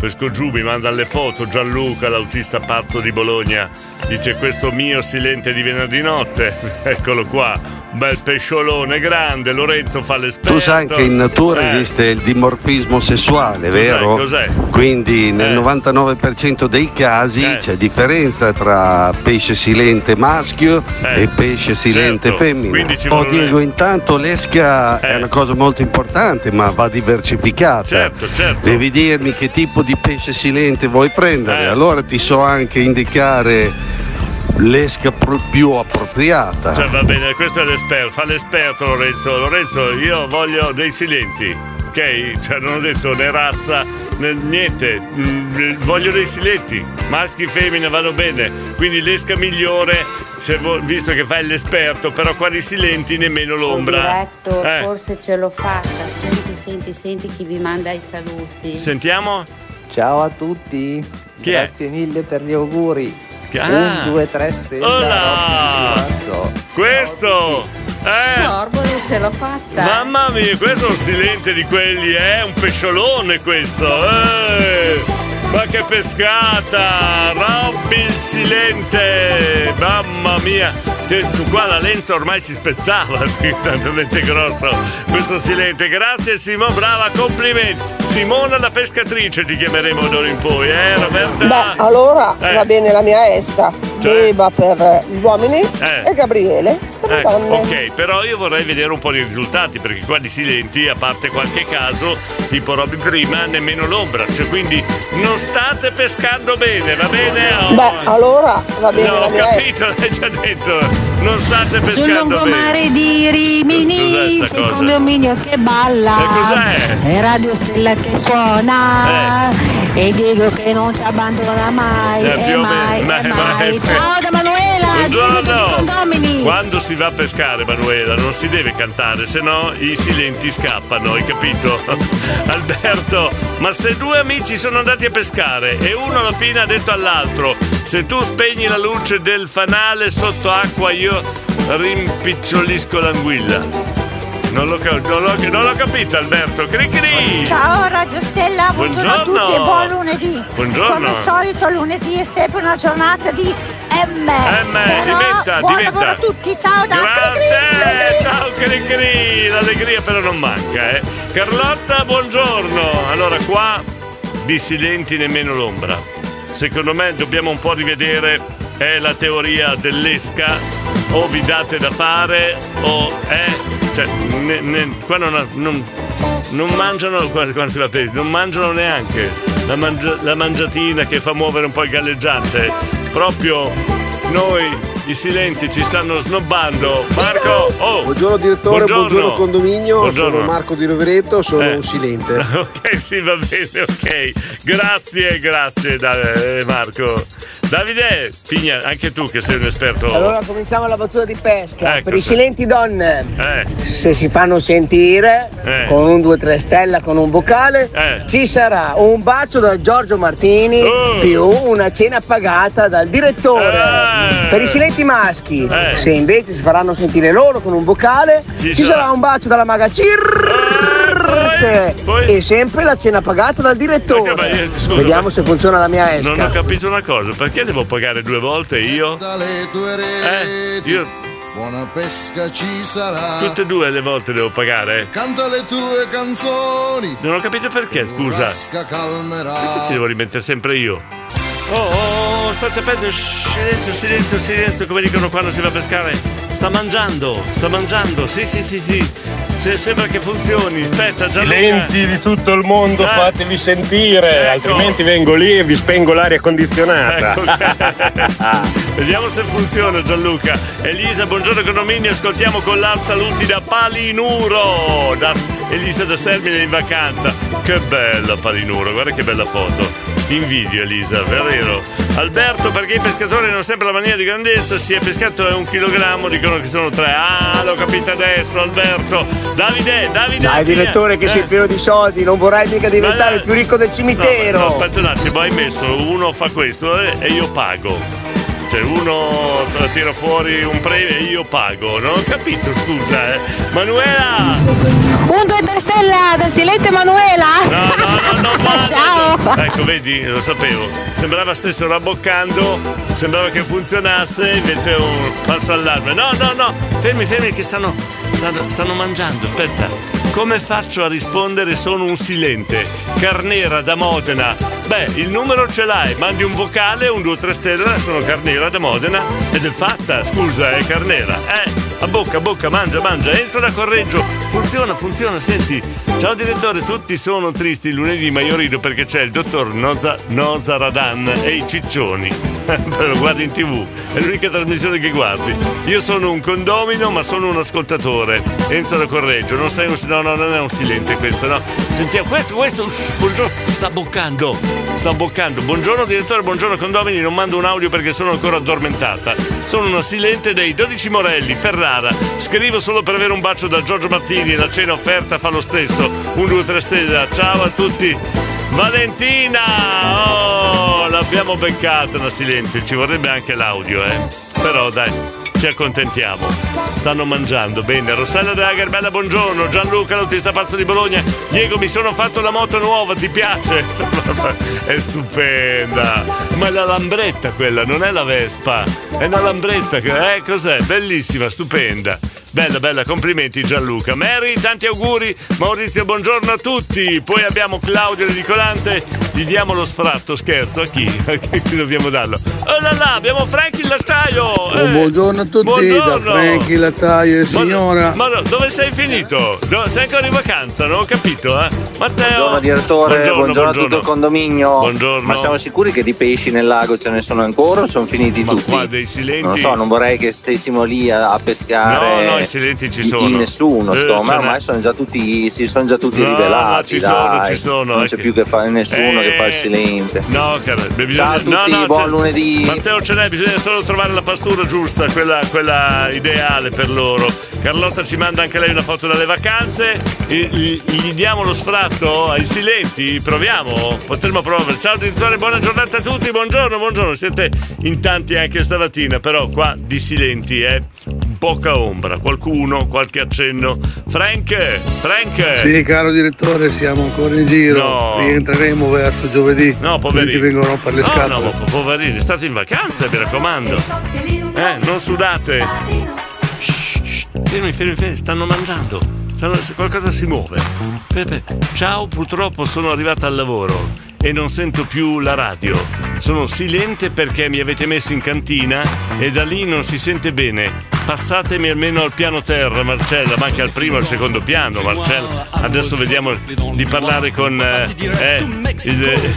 pesco giù, mi manda le foto Gianluca, l'autista pazzo di Bologna, dice questo mio silente di venerdì notte, eccolo qua, bel pesciolone grande, Lorenzo fa l'esperto. Tu sai che in natura Eh. esiste il dimorfismo sessuale, Cos'è? vero? Cos'è? Quindi nel Eh. 99% dei casi c'è differenza tra pesce silente maschio Eh. e pesce silente Certo. femmina. Oh Diego, intanto l'esca è una cosa molto importante, ma va diversificata. Certo, certo. Devi dirmi che tipo di pesce silente vuoi prendere, Eh. allora ti so anche indicare l'esca pro- più appropriata. Cioè, va bene, questo è l'esperto, fa l'esperto Lorenzo. Lorenzo, io voglio dei silenti, ok? Cioè, non ho detto né razza né niente, Mm, voglio dei silenti, maschi e femmine vanno bene, quindi l'esca migliore, se vo- visto che fai l'esperto, però qua di silenti nemmeno l'ombra. Diretto, Eh, forse ce l'ho fatta. Senti, senti, senti chi vi manda i saluti. Sentiamo? Ciao a tutti. Chi è? Grazie mille per gli auguri. Ah. Un, due, tre stelle. Questo! Eh! Sorbole ce l'ho fatta. Mamma mia, questo è un silente di quelli, eh? Un pesciolone questo, eh! Ma che pescata! Robby il silente! Mamma mia! Che- Qua la lenza ormai si spezzava, è talmente grosso questo silente. Grazie Simone, brava, complimenti! Simona la pescatrice ti chiameremo d'ora in poi, eh Roberta? Beh, allora Eh. va bene la mia esca. Cioè? Beba per gli uomini Eh. e Gabriele per le Eh, donne. ok, però io vorrei vedere un po' di risultati perché qua di silenti, a parte qualche caso, tipo Robby prima, nemmeno l'ombra. Cioè, quindi non state pescando bene, va bene? Oh. Beh, allora va bene no, ho capito, l'hai già detto. Non state Sul pescando lungomare bene. di Rimini c'è il condominio che balla E cos'è? e Radio Stella che suona e Diego che non ci abbandona mai Eh, e o mai, meno. e Ma- mai. ma- ciao da Buongiorno. Quando si va a pescare, Manuela, non si deve cantare, se no i silenti scappano, hai capito? Alberto, ma se due amici sono andati a pescare e uno alla fine ha detto all'altro, se tu spegni la luce del fanale sotto acqua io rimpicciolisco l'anguilla. Non l'ho, non l'ho- non l'ho capito Alberto. Cri cri. Ciao Radio Stella, buongiorno, a Buongiorno. tutti e buon lunedì. Buongiorno. Come al solito lunedì è sempre una giornata di M. M, Però, diventa, buon diventa. lavoro a tutti, ciao da Grazie, ciao cri cri. L'allegria però non manca, eh. Carlotta, buongiorno. Allora qua dissidenti nemmeno l'ombra. Secondo me dobbiamo un po' rivedere è la teoria dell'esca o vi date da fare o è cioè ne- ne- qua non, non- non mangiano quando quando si va a pesca, non mangiano neanche la, mangia- la mangiatina che fa muovere un po' il galleggiante proprio noi i silenti ci stanno snobbando Marco oh Buongiorno direttore, buongiorno, condominio, Buongiorno. sono Marco di Rovereto, sono Eh. un silente. Ok, sì, va bene, ok. Grazie, grazie Da- eh, Marco. Davide, Pigna, anche tu che sei un esperto. Allora cominciamo la battuta di pesca. Ecco, per i sì. silenti donne, Eh, se si fanno sentire Eh. con un 2-3 stella, con un vocale, Eh. ci sarà un bacio da Giorgio Martini Oh. più una cena pagata dal direttore. Eh. Per i silenti maschi, se invece si faranno sentire loro con un vocale, Ci ci, sarà. sarà un bacio dalla maga Circe e sempre la cena pagata dal direttore. ma scusa, Vediamo ma- se funziona la mia esca. non ho capito una cosa, perché devo pagare due volte io? Eh, io Buona pesca ci sarà. tutte e due le volte devo pagare? Canta le tue canzoni. Non ho capito perché, scusa. Calmerà. Perché ci devo rimettere sempre io? Oh, oh, aspetta, aspetta, shh, silenzio, silenzio, silenzio, come dicono quando si va a pescare. Sta mangiando, sta mangiando, sì, sì, sì, sì. Se- sembra che funzioni, aspetta, Gianluca. Silenti di tutto il mondo, Eh. fatevi sentire, Ecco. altrimenti vengo lì e vi spengo l'aria condizionata. Ecco, Vediamo se funziona Gianluca. Elisa, buongiorno condominio, ascoltiamo con l'Art saluti da Palinuro. Da Elisa da Sermine in vacanza. Che bella Palinuro, guarda che bella foto. Ti invidio Elisa, vero? Alberto, perché i pescatori hanno sempre la mania di grandezza, si è pescato è un chilogrammo, dicono che sono tre. Ah, l'ho capito adesso, Alberto. Davide, Davide. Dai via. direttore che Eh. sei pieno di soldi, non vorrai mica diventare il più ricco del cimitero. No, no, aspetta un attimo, hai messo uno fa questo eh, e io pago. Cioè uno tira fuori un premio e io pago. Non ho capito, scusa, eh. Manuela! Un 2 3 stella da Silente Manuela. Ciao. Ecco, vedi, lo sapevo. Sembrava stessero rabboccando, sembrava che funzionasse, invece è un falso allarme. No, no, no, fermi, fermi che stanno, stanno, stanno mangiando, aspetta. Come faccio a rispondere? Sono un silente. Carnera da Modena. Beh, il numero ce l'hai, mandi un vocale, un 2-3 stelle, sono Carnera da Modena ed è fatta, scusa, è Carnera. Eh, a bocca, a bocca, mangia, mangia, Enzo da Correggio. Funziona, funziona, senti. Ciao direttore, tutti sono tristi lunedì, ma io rido perché c'è il dottor Noza, Nozaradan e i ciccioni. Lo guardi in tv, è l'unica trasmissione che guardi. Io sono un condomino, ma sono un ascoltatore. Enzo da Correggio, non sei un. No, no, non è un silente questo, no. Sentiamo, questo, questo, buongiorno, sta boccando, sta boccando. Buongiorno direttore, buongiorno condomini, non mando un audio perché sono ancora addormentata. Sono una silente dei 12 Morelli, Ferrara. Scrivo solo per avere un bacio da Giorgio Mattini, la cena offerta fa lo stesso. Un 2 3 stella. Ciao a tutti. Valentina! Oh, l'abbiamo beccata una silente, ci vorrebbe anche l'audio, eh. Però dai, ci accontentiamo. Stanno mangiando bene. Rossella Drager, bella buongiorno. Gianluca, l'autista pazzo di Bologna. Diego, mi sono fatto la moto nuova, ti piace? è stupenda. Ma è la lambretta quella, non è la Vespa. È una lambretta, eh, cos'è? Bellissima, stupenda. Bella, bella, complimenti Gianluca. Mary, tanti auguri. Maurizio, buongiorno a tutti. Poi abbiamo Claudio Ridicolante. Gli diamo lo sfratto, scherzo. A chi? A chi dobbiamo darlo? Oh là là, abbiamo Frank il lattaio. Oh, Eh, buongiorno a tutti buongiorno. da Franchi Lattaio e signora. Ma no, dove sei finito? No, sei ancora in vacanza, non ho capito, eh? Matteo. Buongiorno direttore, buongiorno, a tutto il condominio. Buongiorno. Ma siamo sicuri che di pesci nel lago ce ne sono ancora o sono finiti tutti? qua dei silenti- Non so, non vorrei che stessimo lì a, a pescare. No, no, i silenti ci sono. Di nessuno, Eh, n'è. ormai sono già tutti, si sono già tutti No, ma rivelati. ci sono, dai. ci sono, Non è c'è che- più che fare nessuno Eh, che fa il silente. No, cara, bisogna... Ciao a tutti, no, no, buon lunedì. Matteo ce n'è, bisogna solo trovare la pastura giusta, quella, quella ideale per loro. Carlotta ci manda anche lei una foto dalle vacanze. E- Gli, gli diamo lo sfratto ai silenti? Proviamo? Potremmo provare. Ciao direttore, buona giornata a tutti, buongiorno, buongiorno. Siete in tanti anche stamattina, però qua di silenti, eh. Poca ombra. Qualcuno, qualche accenno. Frank, Frank. Sì, caro direttore, siamo ancora in giro. No. Rientreremo verso giovedì. No, poverini. ti vengono rompere le no, scatole. no, po- poverini, state in vacanza, mi raccomando. Eh, non sudate. Shh, shh, fermi, fermi, fermi, stanno mangiando. Stanno- se qualcosa si muove. Pepe, ciao, purtroppo sono arrivata al lavoro e non sento più la radio. Sono silente perché mi avete messo in cantina e da lì non si sente bene. Passatemi almeno al piano terra, Marcella, ma anche al primo e al secondo piano, Marcella. Adesso vediamo di parlare con eh, eh, il,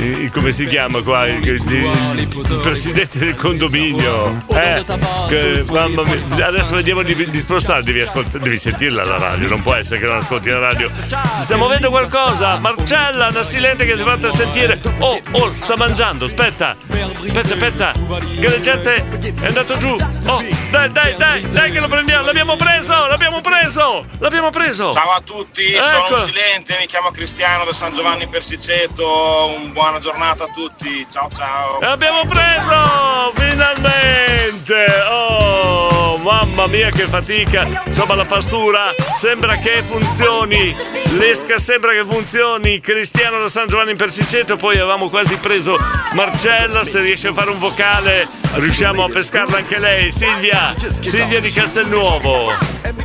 il- come si chiama qua? Il, il- presidente del condominio. Eh, che- mamma mia. Adesso vediamo di, di spostare, devi, ascolt- devi sentirla la radio, non può essere che non ascolti la radio. Si sta muovendo qualcosa? Marcella, una silente che si è fatta sentire. Oh, oh, sta mangiando, aspetta. Aspetta, aspetta. Che la gente è andato giù. Oh, dai, dai, dai, dai che lo prendiamo. L'abbiamo preso, l'abbiamo preso. L'abbiamo preso. Ciao a tutti, Ecco. sono un silente, mi chiamo Cristiano da San Giovanni Persiceto, un buona giornata a tutti, ciao ciao. L'abbiamo preso! Finalmente! Oh, mamma mia che fatica! Insomma la pastura sembra che funzioni! L'esca sembra che funzioni! Cristiano da San Giovanni in Persiceto, poi avevamo quasi preso Marcella, se riesce a fare un vocale riusciamo a pescarla anche lei. Silvia! Silvia di Castelnuovo!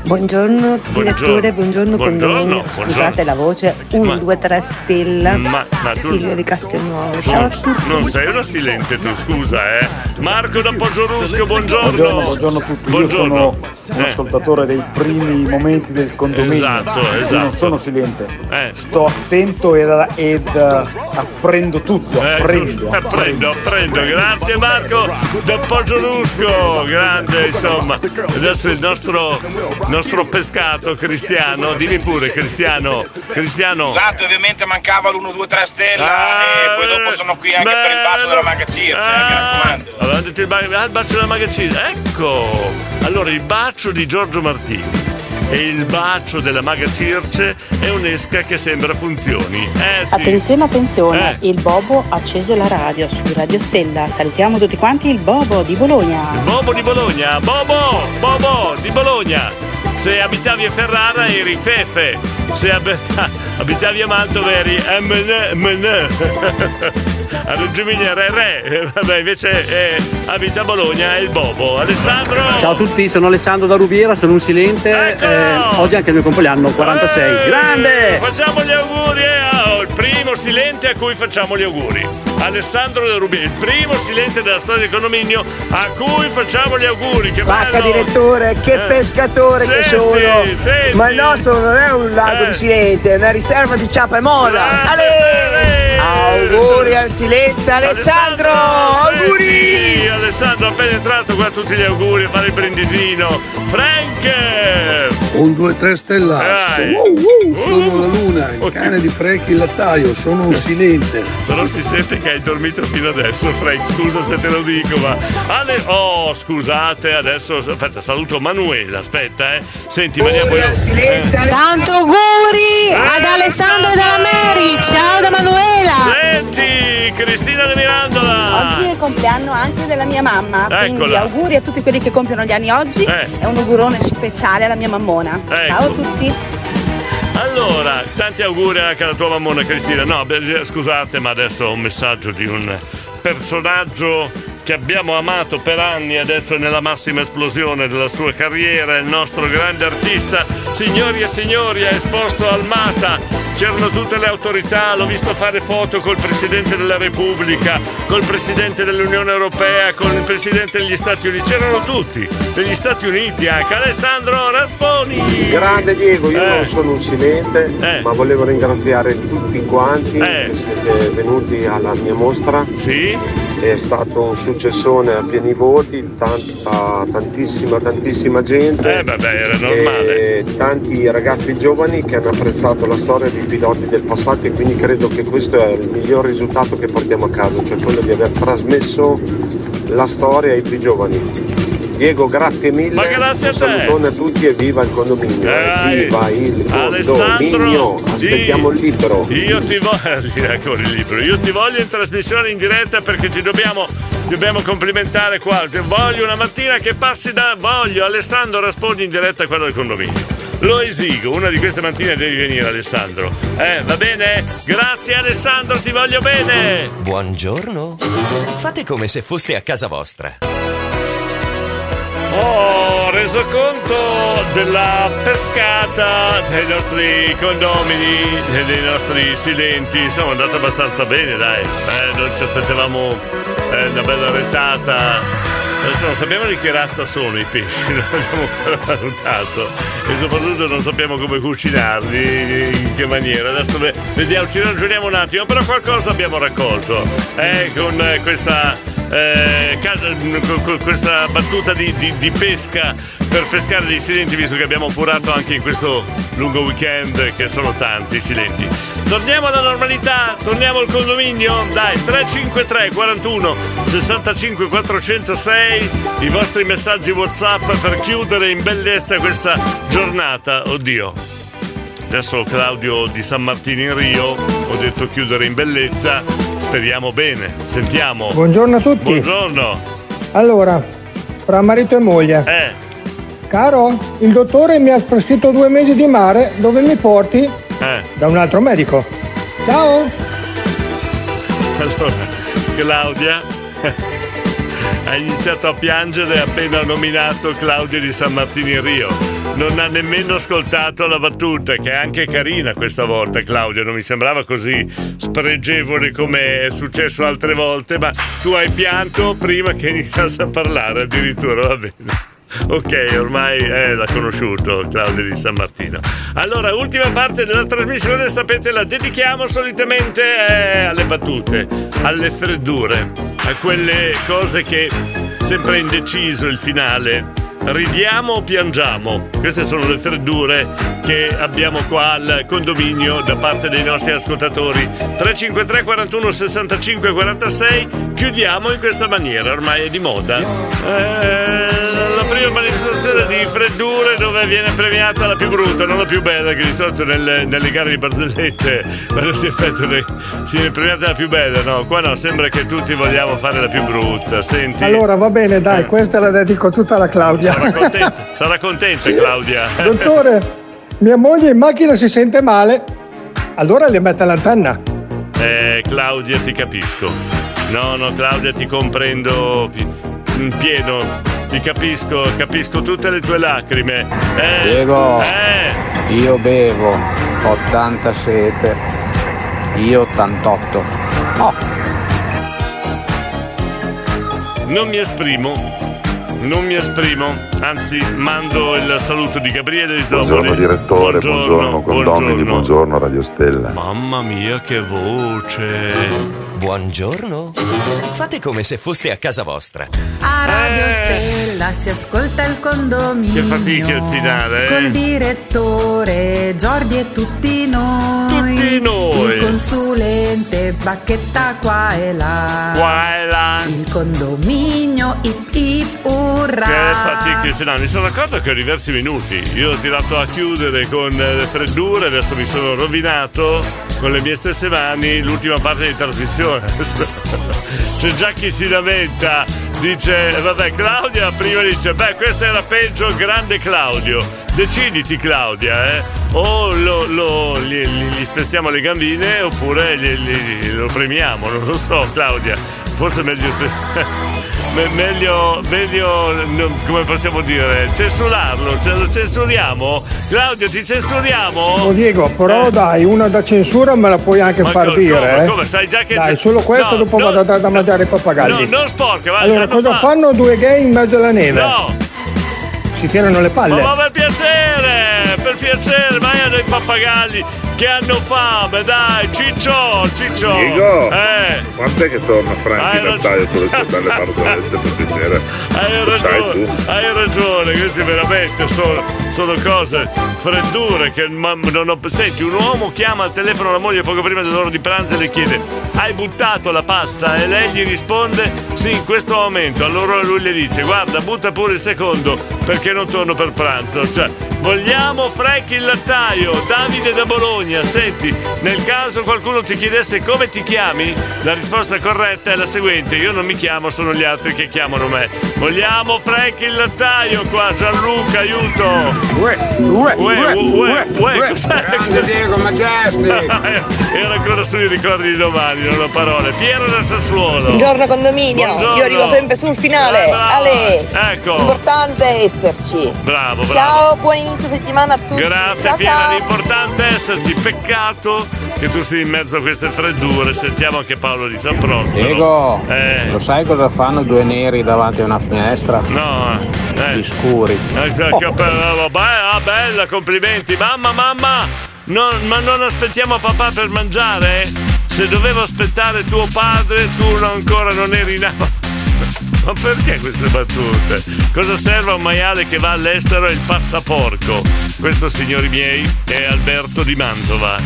Buongiorno direttore, buongiorno, Buongiorno, buongiorno. Scusate la voce, 1, 2, 3 stella. Ma- ma tu- Silvia di Castelnuovo. Ciao a tutti. Non sei una silente tu, scusa, eh! Marco da Poggiolusco, buongiorno! Buongiorno, buongiorno a tutti. Io Buongiorno. sono un Eh. ascoltatore dei primi momenti del condominio. Esatto, Io esatto. Non sono silente. Eh. Sto attento ed, ed, eh, apprendo tutto. Eh, Apprendo. apprendo, apprendo. Grazie Marco da Poggiolusco. Grande, insomma. Adesso il nostro, nostro pescato cristiano. Dimmi pure, Cristiano. Cristiano. Scusate, ovviamente mancava l'1, 2, 3 stella Ah, e poi dopo sono qui anche per il bacio della Maga Circe, eh, mi raccomando. Allora, detto il, ba- ah, il bacio della magazzina. Ecco. Allora, il bacio di Giorgio Martini. E il bacio della maga Circe è un'esca che sembra funzioni. Eh sì. Attenzione, attenzione, Eh. il Bobo ha acceso la radio su Radio Stella. Salutiamo tutti quanti il Bobo di Bologna. Bobo di Bologna, Bobo, Bobo di Bologna. Se abitavi a Ferrara eri Fefe, se abita- abitavi a Mantova eri MN. A Reggio Emilia era Re, vabbè invece eh, abita a Bologna è il Bobo. Alessandro! Ciao a tutti, sono Alessandro da Rubiera, sono un silente. eh, oggi è anche il mio compleanno, 46. Grande! Facciamo gli auguri eh, oh, il primo silente a cui facciamo gli auguri. Alessandro De Rubi, il primo silente della storia del condominio a cui facciamo gli auguri. Che Vacca bello! direttore, che Eh. pescatore che Senti, sono! senti. Ma il nostro non è un lago Eh. di Silente, è una riserva di Ciapa e Moda! Ale! Auguri al Silente Alessandro! Auguri! Sì, Alessandro appena entrato qua tutti gli auguri a fare il brindisino. Frank! Un 2 3 stellasso. Dai. Wow, wow, sono la luna, il cane di Frank il lattaio, sono un silente. Però si sente che hai dormito fino adesso, Frank. Scusa se te lo dico, ma. Ale- Oh, scusate, adesso. Aspetta, saluto Manuela. Aspetta, eh. Senti, mandiamo io. Eh. Tanto auguri ad Alessandro e dalla Mary. Ciao da Manuela. Senti, Cristina De Mirandola. Oggi è il compleanno anche della mia mamma, quindi Eccola. auguri a tutti quelli che compiono gli anni oggi Eh. e un augurone speciale alla mia mammona. Ecco. Ciao a tutti. Allora, tanti auguri anche alla tua mammona Cristina. No, beh, scusate, ma adesso ho un messaggio di un personaggio che abbiamo amato per anni, adesso è nella massima esplosione della sua carriera, il nostro grande artista. Signori e signori, ha esposto al Mata. C'erano tutte le autorità, l'ho visto fare foto col Presidente della Repubblica, col Presidente dell'Unione Europea, con il Presidente degli Stati Uniti, c'erano tutti, degli Stati Uniti anche, Alessandro Rasponi. Grande Diego, io Eh. non sono un silente, ma volevo ringraziare tutti quanti Eh. che siete venuti alla mia mostra. Sì. È stato un successone a pieni voti, tanta, tantissima, tantissima gente. Eh, vabbè, era normale. E tanti ragazzi giovani che hanno apprezzato la storia dei piloti del passato e quindi credo che questo è il miglior risultato che portiamo a casa, cioè quello di aver trasmesso la storia ai più giovani. Diego, grazie mille. Ma grazie a te. salutone a tutti e viva il condominio. Dai. Viva il Alessandro, condominio. Aspettiamo sì. il libro. Io ti voglio, ancora il libro, io ti voglio in trasmissione in diretta perché ci dobbiamo, dobbiamo complimentare qua. Ti voglio una mattina che passi da. Voglio, Alessandro, rispondi in diretta a quello del condominio. Lo esigo, una di queste mattine devi venire Alessandro. Eh, va bene? Grazie Alessandro, ti voglio bene! Buongiorno. Fate come se foste a casa vostra. Ho reso conto della pescata dei nostri condomini dei nostri silenti. Siamo andati abbastanza bene, dai. Eh, non ci aspettavamo eh, una bella retata. Adesso non sappiamo di che razza sono i pesci, non abbiamo ancora valutato e soprattutto non sappiamo come cucinarli, in che maniera. Adesso ve- vediamo, ci ragioniamo un attimo, però qualcosa abbiamo raccolto eh, con questa eh, questa battuta di, di- di pesca per pescare dei silenti, visto che abbiamo appurato anche in questo lungo weekend che sono tanti i silenti. Torniamo alla normalità, torniamo al condominio. Dai, 353 41 65 406 i vostri messaggi WhatsApp per chiudere in bellezza questa giornata. Oddio. Adesso Claudio di San Martino in Rio, ho detto chiudere in bellezza. Speriamo bene. Sentiamo. Buongiorno a tutti. Buongiorno. Allora, fra marito e moglie. Eh. Caro, il dottore mi ha prescritto due mesi di mare dove mi porti Eh. da un altro medico. Ciao! Allora, Claudia ha iniziato a piangere appena ho nominato Claudia di San Martino in Rio. Non ha nemmeno ascoltato la battuta, che è anche carina questa volta, Claudia. Non mi sembrava così spregevole come è successo altre volte, ma tu hai pianto prima che iniziasse a parlare addirittura, va bene. Ok, ormai eh, l'ha conosciuto Claudio di San Martino. Allora, ultima parte della trasmissione, sapete, la dedichiamo solitamente eh, alle battute, alle freddure, a quelle cose che sempre indeciso il finale. Ridiamo o piangiamo? Queste sono le freddure che abbiamo qua al condominio da parte dei nostri ascoltatori. 353 41 65 46. Chiudiamo in questa maniera, ormai è di moda. Eh, la prima manifestazione di freddure dove viene premiata la più brutta, non la più bella, che di solito nelle, nelle gare di barzellette quando si effettua le- si viene premiata la più bella, no? Qua no, sembra che tutti vogliamo fare la più brutta. Senti. Allora va bene, dai, questa la dedico tutta alla Claudia. Sarà contenta, sarà contenta Claudia. Dottore, mia moglie in macchina si sente male. Allora le mette l'antenna. Eh, Claudia, ti capisco. No, no, Claudia, ti comprendo in pieno. Ti capisco, capisco tutte le tue lacrime. Eh, Diego, eh, io bevo, ho tanta sete, io 88. Oh, non mi esprimo. Non mi esprimo, anzi mando il saluto di Gabriele di Topoli. Buongiorno direttore, buongiorno, condomini, buongiorno Radio Stella. Mamma mia che voce! Buongiorno. Fate come se foste a casa vostra. A Radio Stella si ascolta il condominio. Che fatica il finale, eh? Col direttore Giordi e tutti noi. Tutti noi. Il consulente Bacchetta qua e là. Qua e là. Il condominio ip ip urra. Che fatica il finale. Mi sono accorto che ho diversi minuti. Io ho tirato a chiudere con eh, le freddure, adesso mi sono rovinato con le mie stesse mani l'ultima parte di trasmissione. C'è già chi si lamenta. Dice, vabbè, Claudia prima dice, beh, questo era peggio, grande Claudio. Deciditi, Claudia, eh. O lo, lo- gli- gli spezziamo le gambine oppure gli- gli- lo premiamo, non lo so, Claudia. Forse è meglio. me- meglio, meglio non- come possiamo dire, censurarlo. Ce lo censuriamo? Claudio, ti censuriamo? Oh, Diego, però dai, una da censura me la puoi anche Ma far co- dire, come, eh. come? Sai già che Dai, solo questo, No, dopo no, vado a dare da mangiare ai pappagalli. No, non sporca, va, allora, cosa fatto. fanno due gay in mezzo alla neve? No! Si tirano le Ma palle. va per piacere! per piacere, vai a noi pappagalli che hanno fame, dai, Ciccio, Ciccio. Diego, Eh, quant'è che torna Hai Franchi ragione. Nattaio con le sue belle barzellette per piacere? hai ragione, hai ragione, queste veramente sono, sono cose, freddure che ma- non ho... Senti, un uomo chiama al telefono la moglie poco prima dell'ora di pranzo e le chiede hai buttato la pasta? E lei gli risponde sì, in questo momento. Allora lui le dice guarda, butta pure il secondo perché non torno per pranzo. Cioè, vogliamo Franchi il lattaio, Davide da Bologna. Senti, nel caso qualcuno ti chiedesse come ti chiami, la risposta corretta è la seguente: io non mi chiamo, sono gli altri che chiamano me. Vogliamo Franchi il lattaio qua, Gianluca, aiuto! Uè, uè, Uè, uè, uè? Grande Diego Majestic. Era ancora sui ricordi di domani, non ho parole. Piero da Sassuolo. Buongiorno condominio, Buongiorno. io arrivo sempre sul finale. Eh. Ale, Ecco. l'importante è esserci. Bravo, bravo. Ciao, buon inizio settimana a tutti. Grazie ciao, l'importante è esserci. Peccato che tu sia in mezzo a queste freddure. Sentiamo anche Paolo di San Prospero. Diego, Eh. lo sai cosa fanno due neri davanti a una finestra? No, eh. Gli scuri. Eh, che- che bello, beh, ah, bella, complimenti. Mamma, mamma, non- ma non aspettiamo papà per mangiare? Se dovevo aspettare tuo padre, tu ancora non eri nato. Ma perché queste battute? Cosa serve a un maiale che va all'estero e il passaporco? Questo, signori miei, è Alberto di Mantova.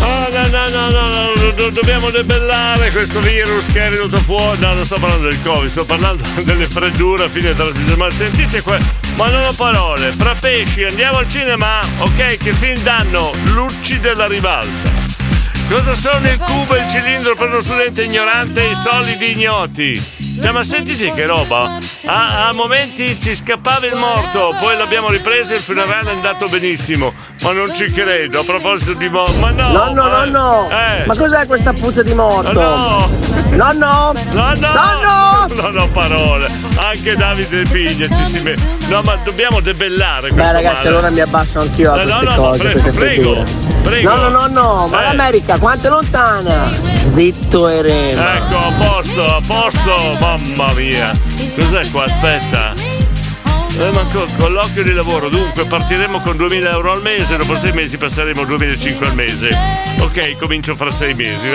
Oh, no, no, no, no, no, do- do- dobbiamo debellare questo virus che è venuto fuori. No, non sto parlando del Covid, sto parlando delle freddure a fine trasmissione. Ma sentite qua, ma non ho parole. Fra pesci, andiamo al cinema? Ok, che film danno? Lucci della ribalta. Cosa sono il cubo e il cilindro per uno studente ignorante e i solidi ignoti? Cioè, ma sentite che roba! A, a momenti ci scappava il morto, poi l'abbiamo ripreso e il funerale è andato benissimo. Ma non ci credo, a proposito di morto. Ma no! Nonno, ma- nonno! Eh. Ma cos'è questa puzza di morto? No! No, no! Nonno! Non ho parole! Anche Davide Piglia ci si mette. No, ma dobbiamo debellare questo Beh ragazzi, male. allora mi abbasso anch'io a no, queste no, cose, prego, prego, prego. No, no, no, no, ma Eh. l'America quanto è lontana? Zitto e rema. Ecco, a posto, a posto, mamma mia. Cos'è qua? Aspetta. Eh, ma co- colloquio di lavoro, dunque partiremo con 2000 euro al mese, dopo sei mesi passeremo a 2005 al mese. Ok, comincio fra sei mesi,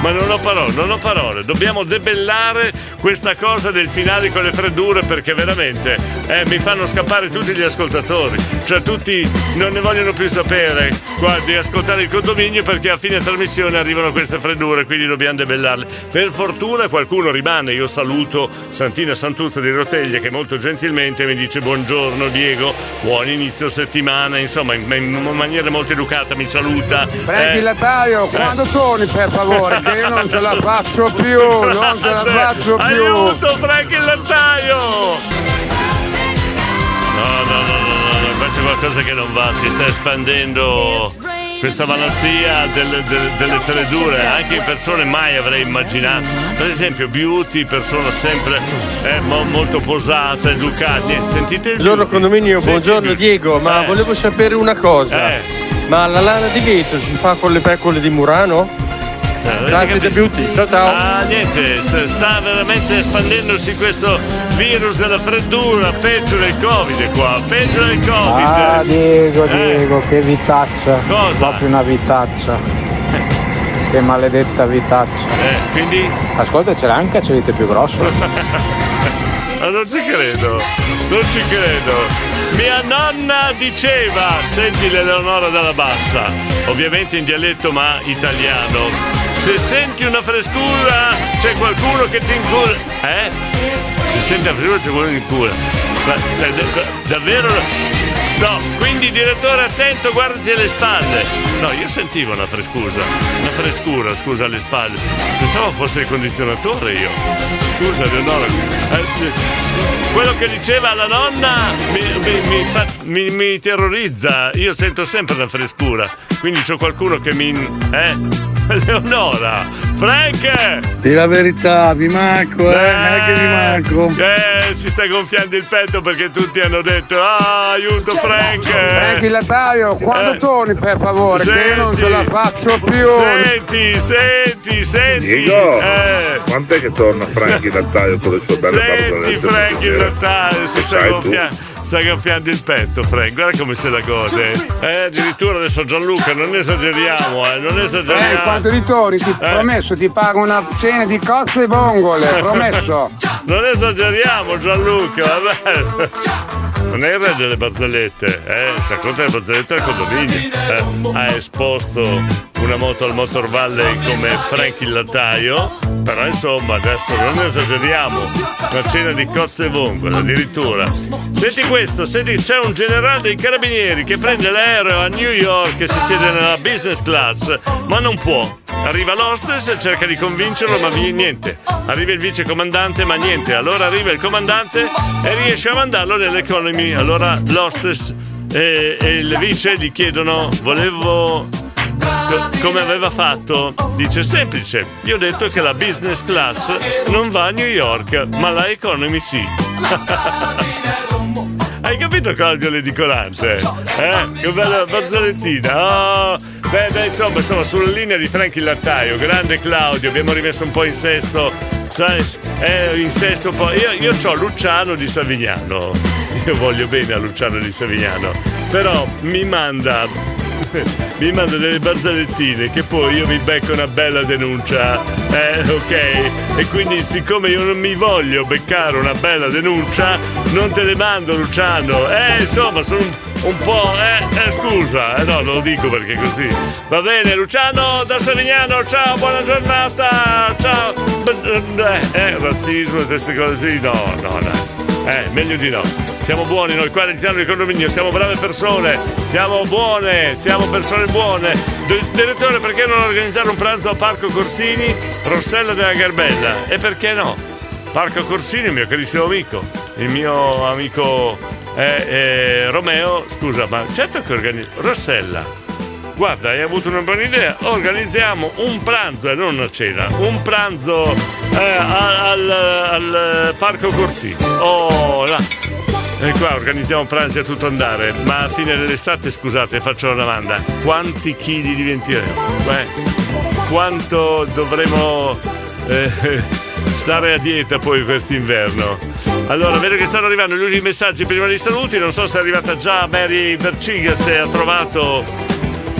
ma non ho parole, non ho parole. Dobbiamo debellare questa cosa del finale con le freddure perché veramente eh, mi fanno scappare tutti gli ascoltatori. Cioè tutti non ne vogliono più sapere qua, di ascoltare il condominio perché a fine trasmissione arrivano queste freddure, quindi dobbiamo debellarle. Per fortuna qualcuno rimane, io saluto Santina Santuzza di Roteglia che molto gentilmente mi dice buongiorno Diego, buon inizio settimana, insomma in, in maniera molto educata mi saluta. Franchi Eh, Lattaio, quando torni per favore? Che io non ce la faccio più, non ce la faccio più. Aiuto Frank il lattaio! No, no, no, no, no, no, qua c'è qualcosa che non va, si sta espandendo questa malattia delle, delle, delle freddure, anche in persone mai avrei immaginato. Per esempio, Beauty, persona sempre eh, mo- molto posata, educata. Sentite il Buongiorno Beauty. condominio, Senti buongiorno Beauty. Diego, ma Eh. volevo sapere una cosa. Eh. Ma la lana di vetro si fa con le pecore di Murano? Grazie da Beauty, ciao ciao. Ah, niente, st- sta veramente espandendosi questo virus della freddura, peggio del Covid qua, peggio del Covid. Ah Diego, Eh. Diego, che vitaccia. Cosa? Proprio una vitaccia. Che maledetta vitaccia. Eh, quindi? Ascolta, c'era anche acevite più grosso. Ma non ci credo, non ci credo. Mia nonna diceva, senti l'Eleonora dalla bassa, ovviamente in dialetto ma italiano, se senti una frescura c'è qualcuno che ti incula. Eh? Se senti una frescura c'è qualcuno che ti cioè, da- davvero? No, quindi direttore attento, guardati alle spalle. No, io sentivo una frescusa, una frescura, scusa, alle spalle. Pensavo fosse il condizionatore io. Scusa, Leonora. eh, quello che diceva la nonna mi, mi- mi fa- mi- terrorizza. Io sento sempre una frescura. Quindi c'ho qualcuno che mi. Eh? Leonora! Frank! Di la verità, vi manco, eh, neanche vi manco. Eh, si sta gonfiando il petto perché tutti hanno detto Ah, aiuto Frank! Franchi Lattaio, quando Eh. torni per favore? Che io non ce la faccio più. Senti, senti, senti! Diego, Eh. quant'è che torna Franchi Lattaio con le sue belle Senti Frank il piacere? notaio si sta tu? Sta gonfiando il petto, Frank. Guarda come se la gode. Eh, addirittura adesso Gianluca, non esageriamo, eh, non Eh, esageriamo. quando ritorni ti promesso ti pago una cena di cozze e vongole, promesso. Non esageriamo Gianluca, vabbè. Non è il re delle barzellette, eh? Ti racconta le barzellette al condominio. Eh? Ha esposto una moto al Motor Valley come Frank il lattaio. Però insomma adesso non esageriamo. Una cena di cozze vongole addirittura. Senti questo, senti, c'è un generale dei carabinieri che prende l'aereo a New York e si siede nella business class, ma non può. Arriva l'hostess e cerca di convincerlo, ma niente. Arriva il vice comandante, ma niente. Allora arriva il comandante e riesce a mandarlo nell'economy. Allora l'hostess e, e il vice gli chiedono: Volevo. Co- come aveva fatto? Dice semplice. Io ho detto che la business class non va a New York, ma la economy sì. Hai capito Claudio l'edicolante? Eh? Che bella bazzalettina! Oh, beh, beh, insomma, insomma, sulla linea di Franchi Lattaio, grande Claudio, abbiamo rimesso un po' in sesto, sai, eh, in sesto un po'. Io, io ho Luciano di Savignano, io voglio bene a Luciano di Savignano, però mi manda mi manda delle barzalettine che poi io mi becco una bella denuncia. Eh, ok? E quindi siccome io non mi voglio beccare una bella denuncia, non te le mando Luciano. Eh, insomma, sono un, un po'. Eh, eh, scusa, eh, no, non lo dico perché così. Va bene, Luciano da Savignano, ciao, buona giornata, ciao. Eh, eh, razzismo queste cose, sì, no, no, no. Eh, meglio di no. Siamo buoni noi qua all'interno del condominio, siamo brave persone, siamo buone, siamo persone buone. Direttore, perché non organizzare un pranzo a Parco Corsini, Rossella della Garbella? E perché no? Parco Corsini, il mio carissimo amico, il mio amico eh, eh, Romeo, scusa, ma certo che organizza. Rossella, guarda, hai avuto una buona idea, organizziamo un pranzo e non una cena, un pranzo eh, al, al Parco Corsini. Oh, là. E qua organizziamo pranzi a tutto andare, ma a fine dell'estate, scusate, faccio una domanda. Quanti chili diventeremo? Eh? Quanto dovremo eh, stare a dieta poi quest'inverno? Allora, vedo che stanno arrivando gli ultimi messaggi prima dei saluti. Non so se è arrivata già Mary Verciga, se ha trovato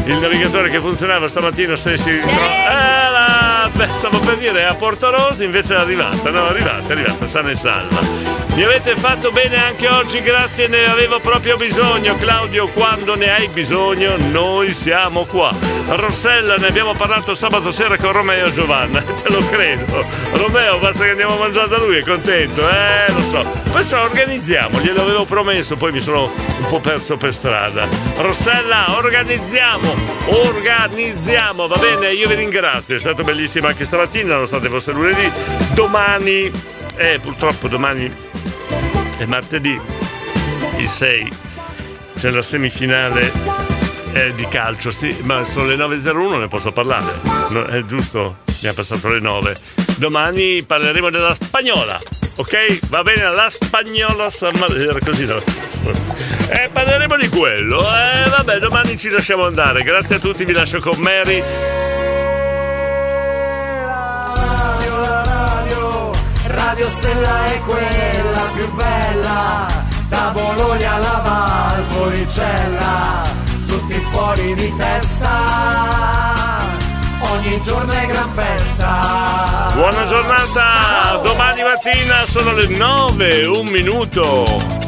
il navigatore che funzionava stamattina, se si trova. Eh, la... Beh, stavo per dire a Porto Rosa, invece è arrivata. No, è arrivata, è arrivata, sana e salva. Mi avete fatto bene anche oggi, grazie, ne avevo proprio bisogno. Claudio, quando ne hai bisogno, noi siamo qua. Rossella, ne abbiamo parlato sabato sera con Romeo Giovanna, te lo credo. Romeo, basta che andiamo a mangiare da lui, è contento, eh, lo so. Questo organizziamo, glielo avevo promesso, poi mi sono un po' perso per strada. Rossella, organizziamo, organizziamo, va bene? Io vi ringrazio, è stato bellissimo anche stamattina, nonostante fosse lunedì. Domani, eh, purtroppo domani è martedì, il 6, c'è la semifinale eh, di calcio, sì, ma sono le 9.01, ne posso parlare. No, è giusto, mi ha passato le 9. Domani parleremo della spagnola, ok? Va bene, la spagnola San Marino. Era così, no? Eh, parleremo di quello. Eh, vabbè, domani ci lasciamo andare. Grazie a tutti, vi lascio con Mary. Radio Stella è quella più bella, da Bologna alla Valpolicella, tutti fuori di testa, ogni giorno è gran festa. Buona giornata! Domani mattina sono le 9, un minuto.